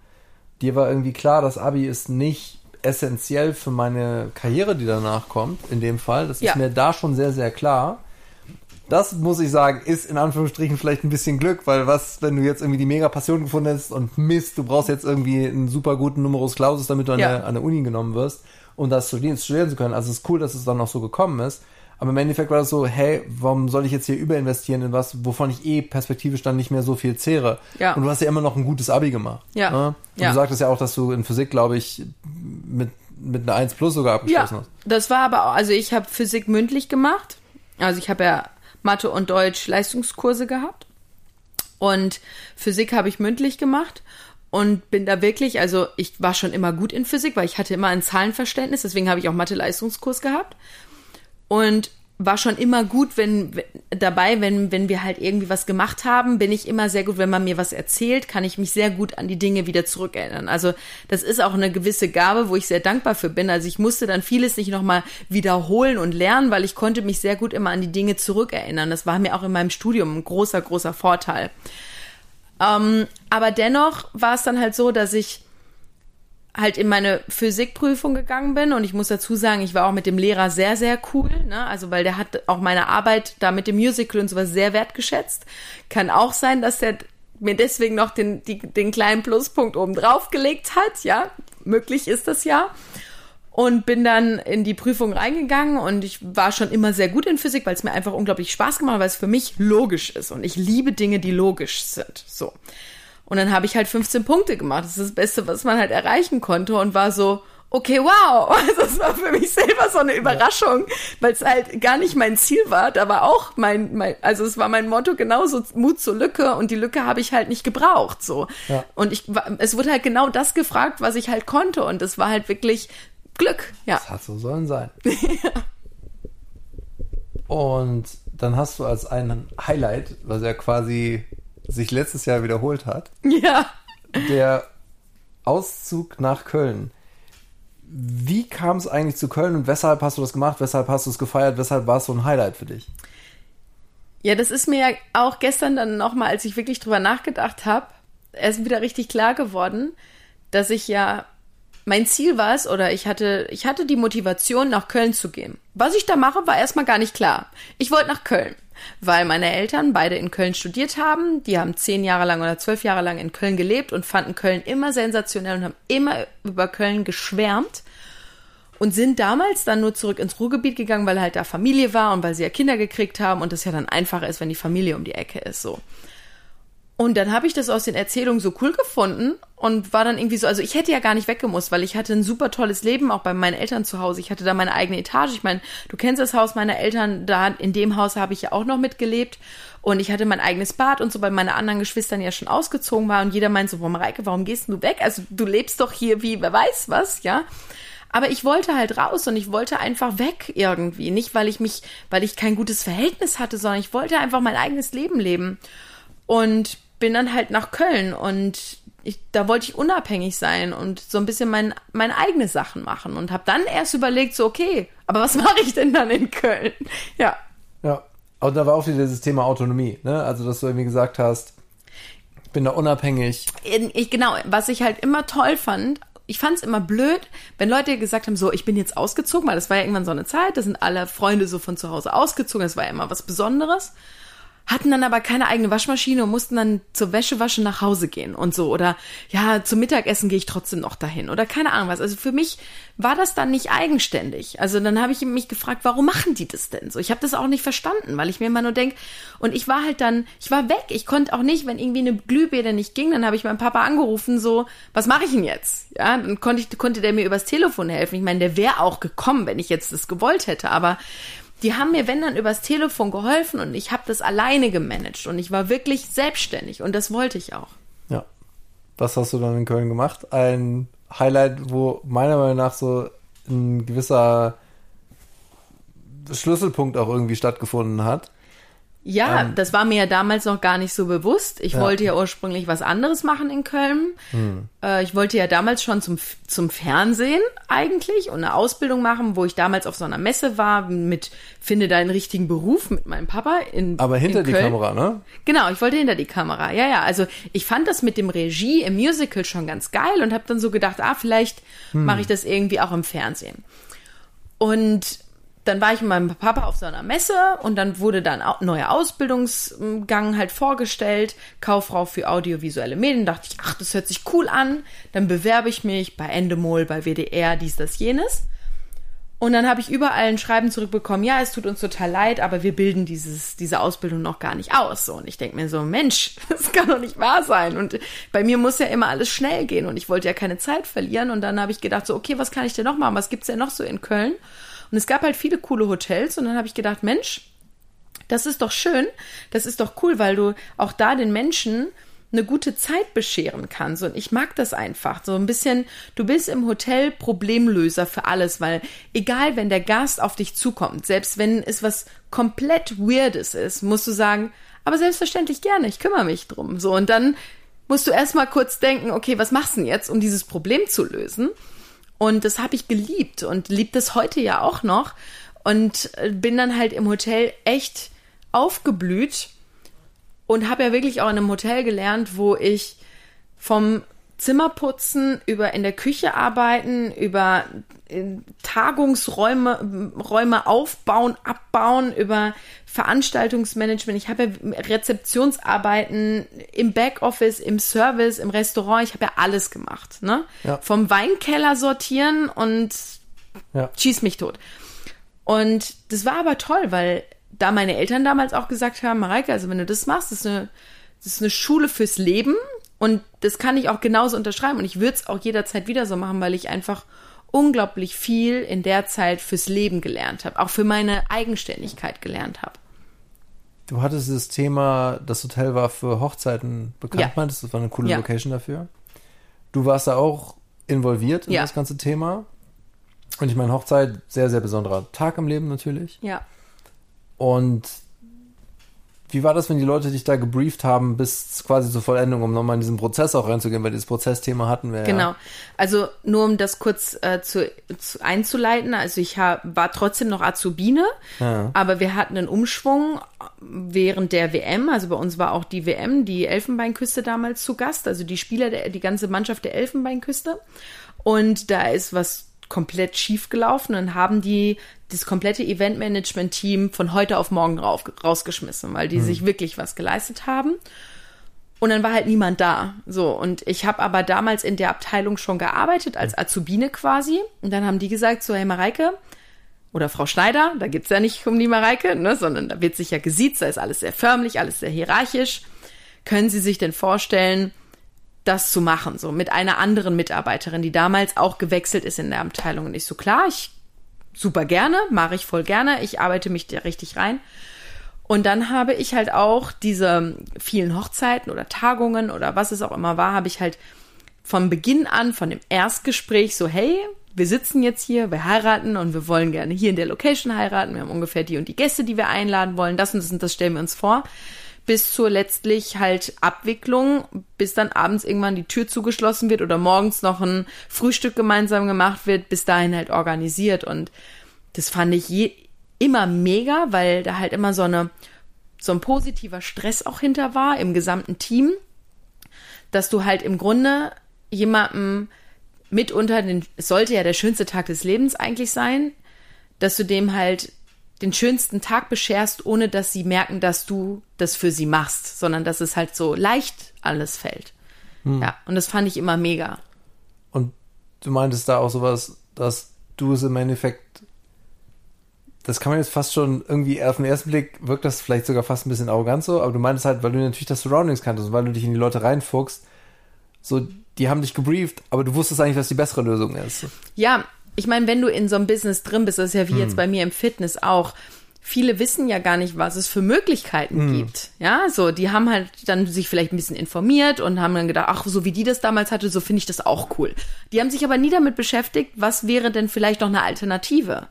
Dir war irgendwie klar, das Abi ist nicht essentiell für meine Karriere, die danach kommt, in dem Fall. Das ja. ist mir da schon sehr, sehr klar. Das muss ich sagen, ist in Anführungsstrichen vielleicht ein bisschen Glück, weil was, wenn du jetzt irgendwie die mega Passion gefunden hast und Mist, du brauchst jetzt irgendwie einen super guten Numerus Clausus, damit du an, ja. der, an der Uni genommen wirst, um das studieren, studieren zu können. Also es ist cool, dass es dann noch so gekommen ist. Aber im Endeffekt war das so, hey, warum soll ich jetzt hier überinvestieren in was, wovon ich eh perspektivisch dann nicht mehr so viel zehre? Ja. Und du hast ja immer noch ein gutes Abi gemacht. Ja. Ne? Und ja. du sagtest ja auch, dass du in Physik, glaube ich, mit, mit einer 1 plus sogar abgeschlossen ja, hast. Das war aber auch, also ich habe Physik mündlich gemacht. Also ich habe ja Mathe und Deutsch Leistungskurse gehabt. Und Physik habe ich mündlich gemacht und bin da wirklich, also ich war schon immer gut in Physik, weil ich hatte immer ein Zahlenverständnis, deswegen habe ich auch Mathe-Leistungskurs gehabt und war schon immer gut, wenn dabei, wenn wenn wir halt irgendwie was gemacht haben, bin ich immer sehr gut, wenn man mir was erzählt, kann ich mich sehr gut an die Dinge wieder zurückerinnern. Also das ist auch eine gewisse Gabe, wo ich sehr dankbar für bin. Also ich musste dann vieles nicht nochmal wiederholen und lernen, weil ich konnte mich sehr gut immer an die Dinge zurückerinnern. Das war mir auch in meinem Studium ein großer großer Vorteil. Ähm, aber dennoch war es dann halt so, dass ich halt in meine Physikprüfung gegangen bin und ich muss dazu sagen, ich war auch mit dem Lehrer sehr, sehr cool, ne? Also weil der hat auch meine Arbeit da mit dem Musical und sowas sehr wertgeschätzt. Kann auch sein, dass der mir deswegen noch den, die, den kleinen Pluspunkt oben drauf gelegt hat, ja. Möglich ist das ja. Und bin dann in die Prüfung reingegangen und ich war schon immer sehr gut in Physik, weil es mir einfach unglaublich Spaß gemacht hat, weil es für mich logisch ist und ich liebe Dinge, die logisch sind. So. Und dann habe ich halt 15 Punkte gemacht. Das ist das Beste, was man halt erreichen konnte und war so, okay, wow. Also es war für mich selber so eine Überraschung, weil es halt gar nicht mein Ziel war. Da war auch mein, mein, also es war mein Motto genauso Mut zur Lücke und die Lücke habe ich halt nicht gebraucht, so. Ja. Und ich, es wurde halt genau das gefragt, was ich halt konnte und es war halt wirklich Glück, ja. Das hat so sollen sein. ja. Und dann hast du als ein Highlight, was ja quasi sich letztes Jahr wiederholt hat. Ja. Der Auszug nach Köln. Wie kam es eigentlich zu Köln und weshalb hast du das gemacht? Weshalb hast du es gefeiert? Weshalb war es so ein Highlight für dich? Ja, das ist mir ja auch gestern dann nochmal, als ich wirklich drüber nachgedacht habe, erst wieder richtig klar geworden, dass ich ja mein Ziel war es oder ich hatte ich hatte die Motivation nach Köln zu gehen. Was ich da mache, war erstmal gar nicht klar. Ich wollte nach Köln weil meine Eltern beide in Köln studiert haben. Die haben zehn Jahre lang oder zwölf Jahre lang in Köln gelebt und fanden Köln immer sensationell und haben immer über Köln geschwärmt und sind damals dann nur zurück ins Ruhrgebiet gegangen, weil halt da Familie war und weil sie ja Kinder gekriegt haben und das ja dann einfacher ist, wenn die Familie um die Ecke ist, so. Und dann habe ich das aus den Erzählungen so cool gefunden und war dann irgendwie so, also ich hätte ja gar nicht weggemusst, weil ich hatte ein super tolles Leben, auch bei meinen Eltern zu Hause. Ich hatte da meine eigene Etage. Ich meine, du kennst das Haus meiner Eltern, da in dem Haus habe ich ja auch noch mitgelebt. Und ich hatte mein eigenes Bad und so, weil meine anderen Geschwistern ja schon ausgezogen waren. Und jeder meint so, boah, Mareike, warum gehst du weg? Also du lebst doch hier wie, wer weiß was, ja. Aber ich wollte halt raus und ich wollte einfach weg irgendwie. Nicht, weil ich mich, weil ich kein gutes Verhältnis hatte, sondern ich wollte einfach mein eigenes Leben leben. Und bin dann halt nach Köln und ich, da wollte ich unabhängig sein und so ein bisschen mein, meine eigene Sachen machen und habe dann erst überlegt, so okay, aber was mache ich denn dann in Köln? Ja. Ja, und da war auch wieder dieses Thema Autonomie, ne? Also, dass du irgendwie gesagt hast, ich bin da unabhängig. Ich, genau, was ich halt immer toll fand, ich fand es immer blöd, wenn Leute gesagt haben, so, ich bin jetzt ausgezogen, weil das war ja irgendwann so eine Zeit, da sind alle Freunde so von zu Hause ausgezogen, das war ja immer was Besonderes. Hatten dann aber keine eigene Waschmaschine und mussten dann zur Wäschewasche nach Hause gehen und so. Oder ja, zum Mittagessen gehe ich trotzdem noch dahin. Oder keine Ahnung was. Also für mich war das dann nicht eigenständig. Also dann habe ich mich gefragt, warum machen die das denn so? Ich habe das auch nicht verstanden, weil ich mir immer nur denk und ich war halt dann, ich war weg. Ich konnte auch nicht, wenn irgendwie eine Glühbirne nicht ging, dann habe ich meinen Papa angerufen, so, was mache ich denn jetzt? Ja, dann konnte ich, konnte der mir übers Telefon helfen. Ich meine, der wäre auch gekommen, wenn ich jetzt das gewollt hätte, aber die haben mir, wenn dann, übers Telefon geholfen und ich habe das alleine gemanagt und ich war wirklich selbstständig und das wollte ich auch. Ja. Was hast du dann in Köln gemacht? Ein Highlight, wo meiner Meinung nach so ein gewisser Schlüsselpunkt auch irgendwie stattgefunden hat. Ja, ähm, das war mir ja damals noch gar nicht so bewusst. Ich ja. wollte ja ursprünglich was anderes machen in Köln. Hm. Äh, ich wollte ja damals schon zum, zum Fernsehen eigentlich und eine Ausbildung machen, wo ich damals auf so einer Messe war mit Finde deinen richtigen Beruf mit meinem Papa in Aber hinter in die Kamera, ne? Genau, ich wollte hinter die Kamera. Ja, ja, also ich fand das mit dem Regie im Musical schon ganz geil und habe dann so gedacht, ah, vielleicht hm. mache ich das irgendwie auch im Fernsehen. Und dann war ich mit meinem Papa auf so einer Messe und dann wurde dann ein neuer Ausbildungsgang halt vorgestellt, Kauffrau für audiovisuelle Medien. dachte ich, ach, das hört sich cool an. Dann bewerbe ich mich bei Endemol, bei WDR, dies, das, jenes. Und dann habe ich überall ein Schreiben zurückbekommen, ja, es tut uns total leid, aber wir bilden dieses, diese Ausbildung noch gar nicht aus. So, und ich denke mir so, Mensch, das kann doch nicht wahr sein. Und bei mir muss ja immer alles schnell gehen und ich wollte ja keine Zeit verlieren. Und dann habe ich gedacht, so, okay, was kann ich denn noch machen? Was gibt's denn noch so in Köln? Und es gab halt viele coole Hotels und dann habe ich gedacht, Mensch, das ist doch schön, das ist doch cool, weil du auch da den Menschen eine gute Zeit bescheren kannst. Und ich mag das einfach. So ein bisschen, du bist im Hotel Problemlöser für alles, weil egal, wenn der Gast auf dich zukommt, selbst wenn es was komplett Weirdes ist, musst du sagen, aber selbstverständlich gerne, ich kümmere mich drum. So, und dann musst du erstmal kurz denken, okay, was machst du denn jetzt, um dieses Problem zu lösen? Und das habe ich geliebt und liebt es heute ja auch noch. Und äh, bin dann halt im Hotel echt aufgeblüht und habe ja wirklich auch in einem Hotel gelernt, wo ich vom Zimmerputzen, über in der Küche arbeiten, über Tagungsräume Räume aufbauen, abbauen, über Veranstaltungsmanagement. Ich habe ja Rezeptionsarbeiten im Backoffice, im Service, im Restaurant. Ich habe ja alles gemacht. Ne? Ja. Vom Weinkeller sortieren und ja. schieß mich tot. Und das war aber toll, weil da meine Eltern damals auch gesagt haben, Mareike, also wenn du das machst, das ist eine, das ist eine Schule fürs Leben und das kann ich auch genauso unterschreiben. Und ich würde es auch jederzeit wieder so machen, weil ich einfach unglaublich viel in der Zeit fürs Leben gelernt habe, auch für meine Eigenständigkeit gelernt habe. Du hattest das Thema, das Hotel war für Hochzeiten bekannt, ja. meintest das war eine coole ja. Location dafür. Du warst da auch involviert in ja. das ganze Thema. Und ich meine, Hochzeit, sehr, sehr besonderer Tag im Leben natürlich. Ja. Und wie war das, wenn die Leute dich da gebrieft haben bis quasi zur Vollendung, um nochmal in diesen Prozess auch reinzugehen, weil dieses Prozessthema hatten wir genau. ja. Genau. Also nur um das kurz äh, zu, zu, einzuleiten, also ich hab, war trotzdem noch Azubine, ja. aber wir hatten einen Umschwung während der WM, also bei uns war auch die WM, die Elfenbeinküste damals zu Gast, also die Spieler, der, die ganze Mannschaft der Elfenbeinküste. Und da ist was komplett schief gelaufen und haben die das komplette Eventmanagement-Team von heute auf morgen rauf, rausgeschmissen, weil die mhm. sich wirklich was geleistet haben. Und dann war halt niemand da. So, und ich habe aber damals in der Abteilung schon gearbeitet, als Azubine quasi. Und dann haben die gesagt, so, hey Mareike, oder Frau Schneider, da geht's ja nicht um die Mareike, ne, sondern da wird sich ja gesiezt, da ist alles sehr förmlich, alles sehr hierarchisch. Können Sie sich denn vorstellen, das zu machen, so mit einer anderen Mitarbeiterin, die damals auch gewechselt ist in der Abteilung. Und ich so, klar, ich super gerne, mache ich voll gerne, ich arbeite mich da richtig rein. Und dann habe ich halt auch diese vielen Hochzeiten oder Tagungen oder was es auch immer war, habe ich halt von Beginn an, von dem Erstgespräch so, hey, wir sitzen jetzt hier, wir heiraten und wir wollen gerne hier in der Location heiraten. Wir haben ungefähr die und die Gäste, die wir einladen wollen. Das und das und das stellen wir uns vor bis zur letztlich halt Abwicklung, bis dann abends irgendwann die Tür zugeschlossen wird oder morgens noch ein Frühstück gemeinsam gemacht wird, bis dahin halt organisiert. Und das fand ich je, immer mega, weil da halt immer so eine, so ein positiver Stress auch hinter war im gesamten Team, dass du halt im Grunde jemandem mitunter den, es sollte ja der schönste Tag des Lebens eigentlich sein, dass du dem halt den schönsten Tag bescherst, ohne dass sie merken, dass du das für sie machst, sondern dass es halt so leicht alles fällt. Ja, und das fand ich immer mega. Und du meintest da auch sowas, dass du es im Endeffekt, das kann man jetzt fast schon irgendwie auf den ersten Blick wirkt das vielleicht sogar fast ein bisschen arrogant so, aber du meintest halt, weil du natürlich das Surroundings kanntest und weil du dich in die Leute reinfuchst, so, die haben dich gebrieft, aber du wusstest eigentlich, was die bessere Lösung ist. Ja, ich meine, wenn du in so einem Business drin bist, das ist ja wie jetzt bei mir im Fitness auch. Viele wissen ja gar nicht, was es für Möglichkeiten gibt. Ja, so, die haben halt dann sich vielleicht ein bisschen informiert und haben dann gedacht, ach, so wie die das damals hatte, so finde ich das auch cool. Die haben sich aber nie damit beschäftigt, was wäre denn vielleicht noch eine Alternative.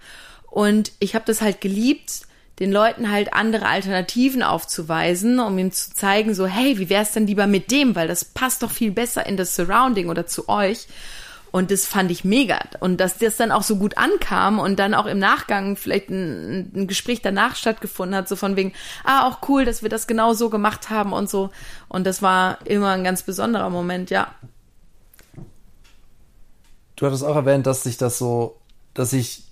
Und ich habe das halt geliebt, den Leuten halt andere Alternativen aufzuweisen, um ihm zu zeigen, so, hey, wie wär's denn lieber mit dem, weil das passt doch viel besser in das Surrounding oder zu euch. Und das fand ich mega. Und dass das dann auch so gut ankam und dann auch im Nachgang vielleicht ein, ein Gespräch danach stattgefunden hat, so von wegen, ah, auch cool, dass wir das genau so gemacht haben und so. Und das war immer ein ganz besonderer Moment, ja. Du hattest auch erwähnt, dass sich das so, dass ich,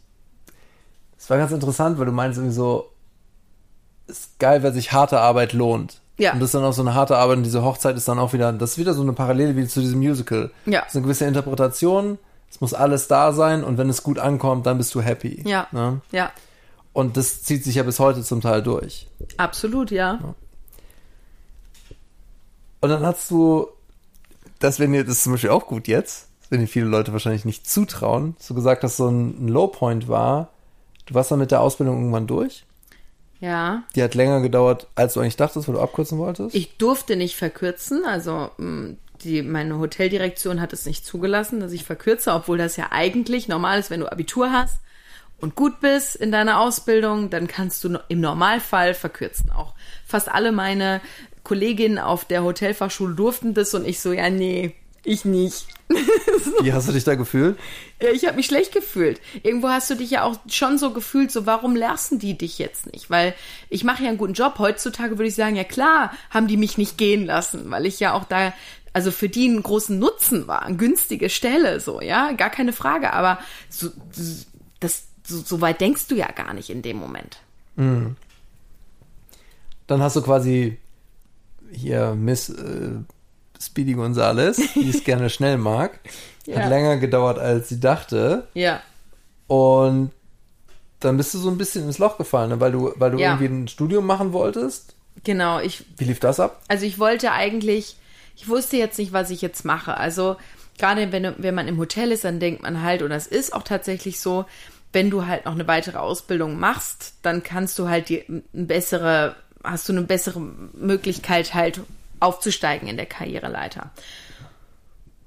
es war ganz interessant, weil du meinst irgendwie so, ist geil, weil sich harte Arbeit lohnt. Ja. Und das ist dann auch so eine harte Arbeit und diese Hochzeit ist dann auch wieder, das ist wieder so eine Parallele wie zu diesem Musical. Ja. Das ist eine gewisse Interpretation, es muss alles da sein und wenn es gut ankommt, dann bist du happy. Ja. Ne? Ja, Und das zieht sich ja bis heute zum Teil durch. absolut, ja. Und dann hast du, das wenn dir, das ist zum Beispiel auch gut jetzt, das werden dir viele Leute wahrscheinlich nicht zutrauen, dass du gesagt hast, so ein, ein Lowpoint war, du warst dann mit der Ausbildung irgendwann durch. Ja. Die hat länger gedauert, als du eigentlich dachtest, weil du abkürzen wolltest. Ich durfte nicht verkürzen, also mh, die, meine Hoteldirektion hat es nicht zugelassen, dass ich verkürze, obwohl das ja eigentlich normal ist, wenn du Abitur hast und gut bist in deiner Ausbildung, dann kannst du im Normalfall verkürzen. Auch fast alle meine Kolleginnen auf der Hotelfachschule durften das und ich so, ja, nee, ich nicht. Wie hast du dich da gefühlt? Ja, Ich habe mich schlecht gefühlt. Irgendwo hast du dich ja auch schon so gefühlt, so warum lassen die dich jetzt nicht? Weil ich mache ja einen guten Job. Heutzutage würde ich sagen, ja klar, haben die mich nicht gehen lassen, weil ich ja auch da, also für die einen großen Nutzen war, eine günstige Stelle, so, ja, gar keine Frage. Aber so, das, so, so weit denkst du ja gar nicht in dem Moment. Dann hast du quasi hier Miss äh, Speedy Gonzales, die es gerne schnell mag. Ja. Hat länger gedauert, als sie dachte. Ja, Und dann bist du so ein bisschen ins Loch gefallen, ne? weil du, weil du Ja. irgendwie ein Studium machen wolltest. genau. Ich Wie lief das ab? Also ich wollte eigentlich, ich wusste jetzt nicht, was ich jetzt mache. Also gerade wenn, wenn man im Hotel ist, dann denkt man halt, und das ist auch tatsächlich so, wenn du halt noch eine weitere Ausbildung machst, dann kannst du halt die eine bessere, hast du eine bessere Möglichkeit halt aufzusteigen in der Karriereleiter.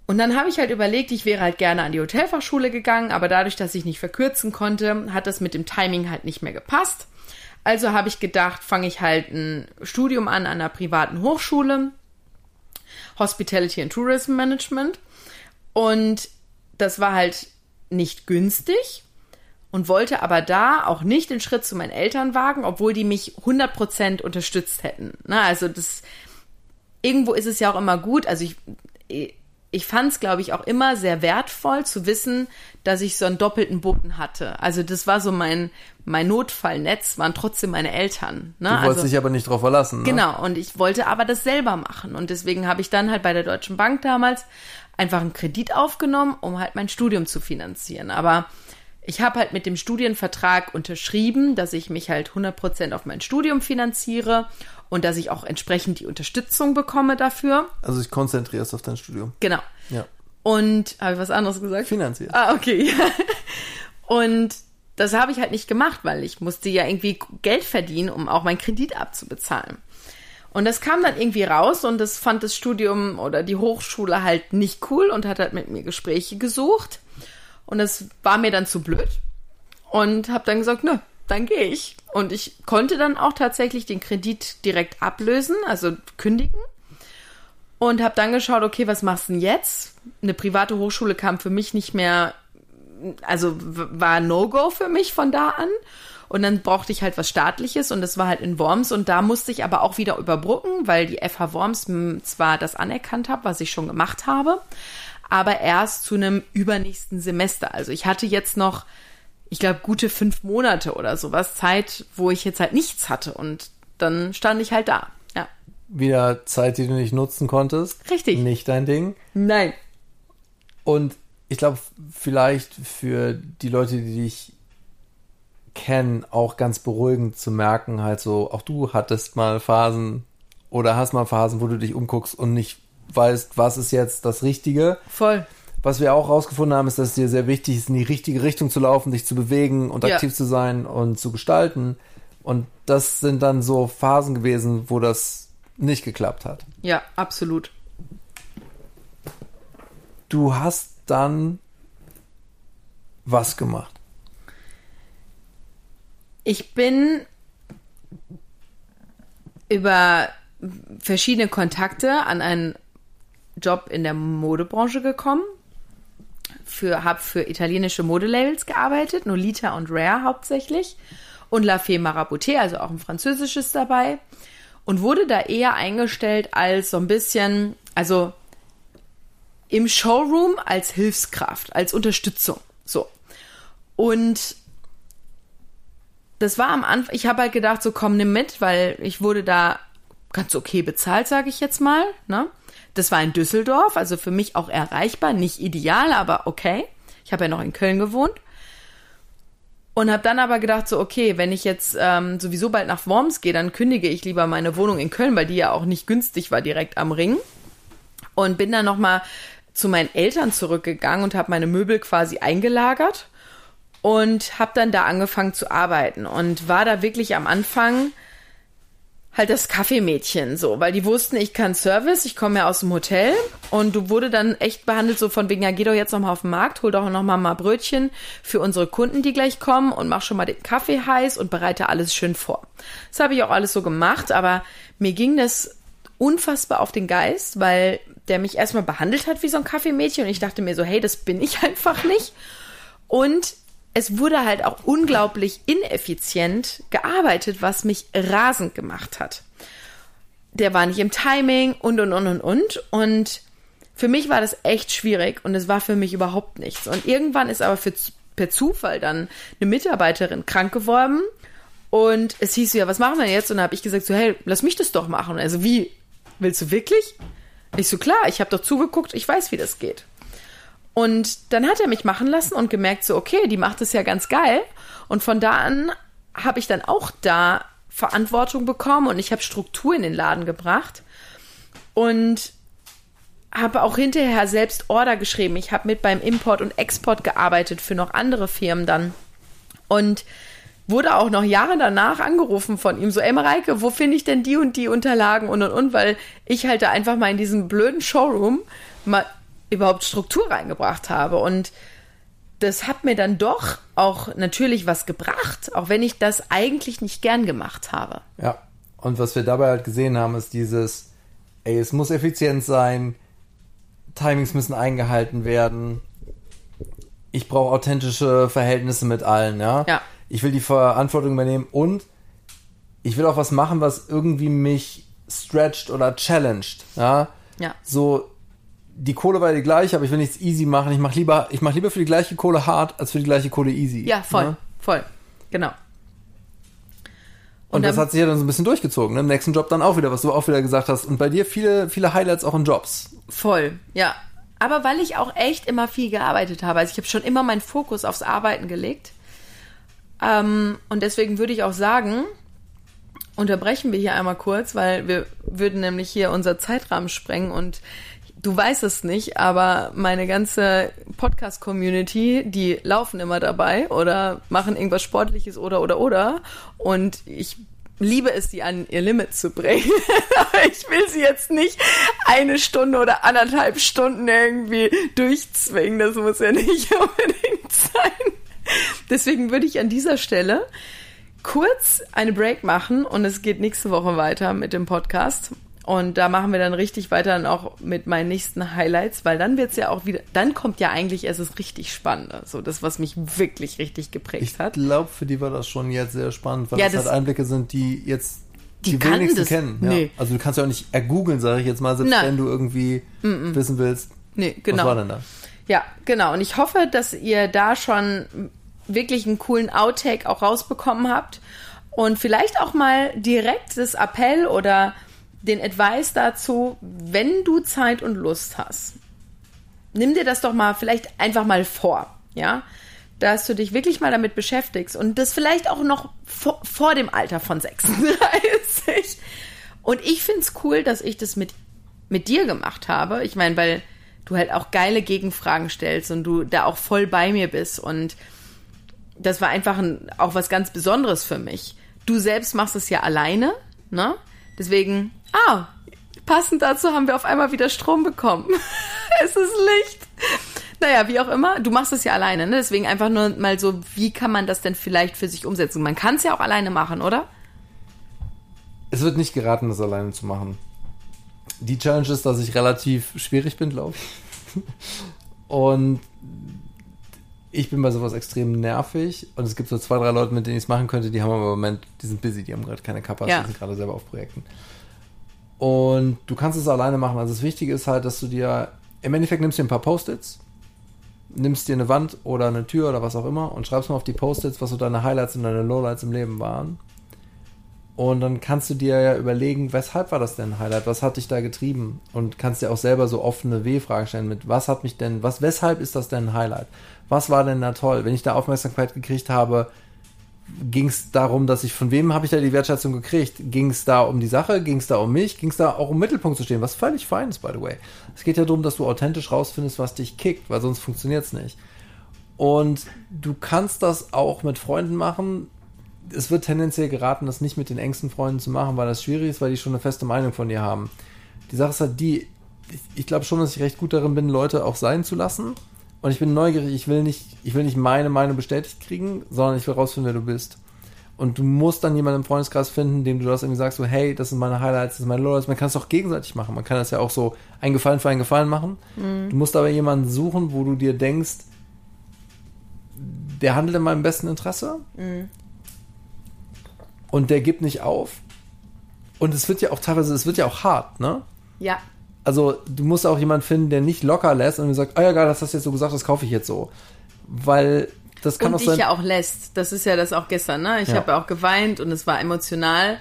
Und dann habe ich halt überlegt, ich wäre halt gerne an die Hotelfachschule gegangen, aber dadurch, dass ich nicht verkürzen konnte, hat das mit dem Timing halt nicht mehr gepasst. Also habe ich gedacht, fange ich halt ein Studium an an einer privaten Hochschule, Hospitality and Tourism Management. Und das war halt nicht günstig und wollte aber da auch nicht den Schritt zu meinen Eltern wagen, obwohl die mich 100% unterstützt hätten. Na, also das, irgendwo ist es ja auch immer gut, also ich, ich fand es, glaube ich, auch immer sehr wertvoll zu wissen, dass ich so einen doppelten Boden hatte. Also das war so mein, mein Notfallnetz, waren trotzdem meine Eltern. Ne? Du wolltest also, dich aber nicht drauf verlassen. Ne? Genau, und ich wollte aber das selber machen. Und deswegen habe ich dann halt bei der Deutschen Bank damals einfach einen Kredit aufgenommen, um halt mein Studium zu finanzieren. Aber ich habe halt mit dem Studienvertrag unterschrieben, dass ich mich halt 100% auf mein Studium finanziere und dass ich auch entsprechend die Unterstützung bekomme dafür. Also ich konzentrierst auf dein Studium. Genau. Ja. Und habe ich was anderes gesagt? Finanziert. Ah, okay. Und das habe ich halt nicht gemacht, weil ich musste ja irgendwie Geld verdienen, um auch meinen Kredit abzubezahlen. Und das kam dann irgendwie raus und das fand das Studium oder die Hochschule halt nicht cool und hat halt mit mir Gespräche gesucht. Und das war mir dann zu blöd. Und habe dann gesagt, nö, dann gehe ich. Und ich konnte dann auch tatsächlich den Kredit direkt ablösen, also kündigen. Und habe dann geschaut, okay, was machst du denn jetzt? Eine private Hochschule kam für mich nicht mehr, also war No-Go für mich von da an. Und dann brauchte ich halt was Staatliches und das war halt in Worms und da musste ich aber auch wieder überbrücken, weil die FH Worms zwar das anerkannt hat, was ich schon gemacht habe, aber erst zu einem übernächsten Semester. Also ich hatte jetzt noch, ich glaube, gute fünf Monate oder sowas Zeit, wo ich jetzt halt nichts hatte. Und dann stand ich halt da. Ja. Wieder Zeit, die du nicht nutzen konntest. Richtig. Nicht dein Ding. Nein. Und ich glaube, vielleicht für die Leute, die dich kennen, auch ganz beruhigend zu merken, halt so, auch du hattest mal Phasen oder hast mal Phasen, wo du dich umguckst und nicht weißt, was ist jetzt das Richtige. Voll. Was wir auch rausgefunden haben, ist, dass es dir sehr wichtig ist, in die richtige Richtung zu laufen, dich zu bewegen und Ja. aktiv zu sein und zu gestalten. Und das sind dann so Phasen gewesen, wo das nicht geklappt hat. Ja, absolut. Du hast dann was gemacht? Ich bin über verschiedene Kontakte an einen Job in der Modebranche gekommen. Für, habe für italienische Modelabels gearbeitet, Nolita und Rare hauptsächlich. Und La Fée Marabouté, also auch ein französisches dabei. Und wurde da eher eingestellt als so ein bisschen, also im Showroom als Hilfskraft, als Unterstützung. So. Und das war am Anfang, ich habe halt gedacht, so komm, nimm mit, weil ich wurde da ganz okay bezahlt, sage ich jetzt mal. Ne? Das war in Düsseldorf, also für mich auch erreichbar, nicht ideal, aber okay. Ich habe ja noch in Köln gewohnt. Und habe dann aber gedacht, so, okay, wenn ich jetzt ähm, sowieso bald nach Worms gehe, dann kündige ich lieber meine Wohnung in Köln, weil die ja auch nicht günstig war, direkt am Ring. Und bin dann nochmal zu meinen Eltern zurückgegangen und habe meine Möbel quasi eingelagert und habe dann da angefangen zu arbeiten und war da wirklich am Anfang halt das Kaffeemädchen so, weil die wussten, ich kann Service, ich komme ja aus dem Hotel und du wurde dann echt behandelt so von wegen, ja, geh doch jetzt noch mal auf den Markt, hol doch noch mal mal Brötchen für unsere Kunden, die gleich kommen und mach schon mal den Kaffee heiß und bereite alles schön vor. Das habe ich auch alles so gemacht, aber mir ging das unfassbar auf den Geist, weil der mich erstmal behandelt hat wie so ein Kaffeemädchen und ich dachte mir so, hey, das bin ich einfach nicht. Und es wurde halt auch unglaublich ineffizient gearbeitet, was mich rasend gemacht hat. Der war nicht im Timing und und und und und. Und für mich war das echt schwierig und es war für mich überhaupt nichts. Und irgendwann ist aber für, per Zufall dann eine Mitarbeiterin krank geworden und es hieß so, ja, was machen wir jetzt? Und dann habe ich gesagt, so, hey, lass mich das doch machen. Also wie, willst du wirklich? Ich so, klar, ich habe doch zugeguckt, ich weiß, wie das geht. Und dann hat er mich machen lassen und gemerkt, so, okay, die macht es ja ganz geil. Und von da an habe ich dann auch da Verantwortung bekommen und ich habe Struktur in den Laden gebracht und habe auch hinterher selbst Order geschrieben. Ich habe mit beim Import und Export gearbeitet für noch andere Firmen dann und wurde auch noch Jahre danach angerufen von ihm, so, ey Mareike, wo finde ich denn die und die Unterlagen und und und, weil ich halt da einfach mal in diesem blöden Showroom mal überhaupt Struktur reingebracht habe und das hat mir dann doch auch natürlich was gebracht, auch wenn ich das eigentlich nicht gern gemacht habe. Ja. Und was wir dabei halt gesehen haben, ist dieses, ey, es muss effizient sein, Timings müssen eingehalten werden. Ich brauche authentische Verhältnisse mit allen, ja. Ja. Ich will die Verantwortung übernehmen und ich will auch was machen, was irgendwie mich stretcht oder challenged, ja. Ja. So, die Kohle war die gleiche, aber ich will nichts easy machen. Ich mache lieber, ich mache lieber für die gleiche Kohle hart als für die gleiche Kohle easy. Ja, voll, ne? voll, genau. Und, Und das hat sich ja dann so ein bisschen durchgezogen. Ne? Im nächsten Job dann auch wieder, was du auch wieder gesagt hast. Und bei dir viele, viele Highlights auch in Jobs. Voll, ja. Aber weil ich auch echt immer viel gearbeitet habe. Also ich habe schon immer meinen Fokus aufs Arbeiten gelegt. Ähm, und deswegen würde ich auch sagen, unterbrechen wir hier einmal kurz, weil wir würden nämlich hier unser Zeitrahmen sprengen und du weißt es nicht, aber meine ganze Podcast-Community, die laufen immer dabei oder machen irgendwas Sportliches oder oder oder und ich liebe es, sie an ihr Limit zu bringen. ich will sie jetzt nicht eine Stunde oder anderthalb Stunden irgendwie durchzwingen. Das muss ja nicht unbedingt sein. Deswegen würde ich an dieser Stelle kurz eine Break machen und es geht nächste Woche weiter mit dem Podcast. Und da machen wir dann richtig weiter dann auch mit meinen nächsten Highlights, weil dann wird's ja auch wieder, dann kommt ja eigentlich erst das richtig Spannende. So das, was mich wirklich richtig geprägt Ich hat. glaube, für die war das schon jetzt sehr spannend, weil Ja, das, das- halt Einblicke sind, die jetzt Die die, wenigsten das- kennen. Ja. nee. Also du kannst ja auch nicht ergoogeln, sage ich jetzt mal, selbst Nein. wenn du irgendwie wissen willst, Nee, genau. was war denn da? Ja, genau. Und ich hoffe, dass ihr da schon wirklich einen coolen Outtake auch rausbekommen habt und vielleicht auch mal direkt das Appell oder den Advice dazu, wenn du Zeit und Lust hast. Nimm dir das doch mal vielleicht einfach mal vor, ja? Dass du dich wirklich mal damit beschäftigst und das vielleicht auch noch vor, vor dem Alter von 36. Und ich finde es cool, dass ich das mit, mit dir gemacht habe. Ich meine, weil du halt auch geile Gegenfragen stellst und du da auch voll bei mir bist. Und das war einfach ein, auch was ganz Besonderes für mich. Du selbst machst es ja alleine, ne? Deswegen, ah, passend dazu haben wir auf einmal wieder Strom bekommen. es ist Licht. Naja, wie auch immer, du machst es ja alleine, ne? Deswegen einfach nur mal so, wie kann man das denn vielleicht für sich umsetzen? Man kann es ja auch alleine machen, oder? Es wird nicht geraten, das alleine zu machen. Die Challenge ist, dass ich relativ schwierig bin, glaube ich. Und ich bin bei sowas extrem nervig und es gibt so zwei, drei Leute, mit denen ich es machen könnte, die haben aber im Moment, die sind busy, die haben gerade keine Kappas, ja. die sind gerade selber auf Projekten. Und du kannst es alleine machen. Also das Wichtige ist halt, dass du dir, im Endeffekt nimmst du dir ein paar Post-its, nimmst dir eine Wand oder eine Tür oder was auch immer und schreibst mal auf die Post-its, was so deine Highlights und deine Lowlights im Leben waren. Und dann kannst du dir ja überlegen, weshalb war das denn ein Highlight? Was hat dich da getrieben? Und kannst dir auch selber so offene W-Fragen stellen mit, was hat mich denn, was, weshalb ist das denn ein Highlight? Was war denn da toll? Wenn ich da Aufmerksamkeit gekriegt habe, ging es darum, dass ich, von wem habe ich da die Wertschätzung gekriegt? Ging es da um die Sache? Ging es da um mich? Ging es da auch um Mittelpunkt zu stehen? Was völlig fein ist, by the way. Es geht ja darum, dass du authentisch rausfindest, was dich kickt, weil sonst funktioniert es nicht. Und du kannst das auch mit Freunden machen, es wird tendenziell geraten, das nicht mit den engsten Freunden zu machen, weil das schwierig ist, weil die schon eine feste Meinung von dir haben. Die Sache ist halt die, ich, ich glaube schon, dass ich recht gut darin bin, Leute auch sein zu lassen. Und ich bin neugierig, ich will nicht, ich will nicht meine Meinung bestätigt kriegen, sondern ich will rausfinden, wer du bist. Und du musst dann jemanden im Freundeskreis finden, dem du das irgendwie sagst, so, hey, das sind meine Highlights, das sind meine Lowlights. Man kann es auch gegenseitig machen. Man kann das ja auch so ein Gefallen für einen Gefallen machen. Mhm. Du musst aber jemanden suchen, wo du dir denkst, der handelt in meinem besten Interesse. Mhm und der gibt nicht auf. Und es wird ja auch teilweise, es wird ja auch hart, ne? Ja. Also du musst auch jemanden finden, der nicht locker lässt und sagt, ah oh ja geil, das hast du jetzt so gesagt, das kaufe ich jetzt so. Weil das kann und auch sein. Dich ja auch lässt. Das ist ja das auch gestern, ne? Ich ja. habe ja auch geweint und es war emotional.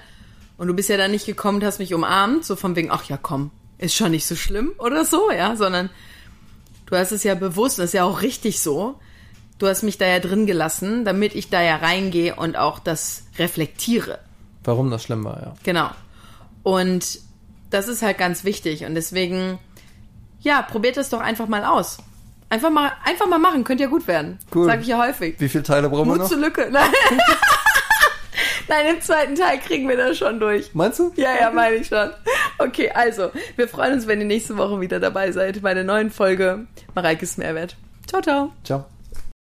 Und du bist ja dann nicht gekommen und hast mich umarmt, so von wegen, ach ja, komm, ist schon nicht so schlimm oder so, ja, sondern du hast es ja bewusst, das ist ja auch richtig so, du hast mich da ja drin gelassen, damit ich da ja reingehe und auch das reflektiere. Warum das schlimm war, ja. Genau. Und das ist halt ganz wichtig. Und deswegen, ja, probiert es doch einfach mal aus. Einfach mal, einfach mal machen, könnte ja gut werden. Cool. Sag ich ja häufig. Wie viele Teile brauchen Mut wir noch? zur Lücke. Nein. Nein, im zweiten Teil kriegen wir das schon durch. Meinst du? Ja, ja, meine ich schon. Okay, also, wir freuen uns, wenn ihr nächste Woche wieder dabei seid bei der neuen Folge Mareikes Mehrwert. Ciao, ciao. Ciao.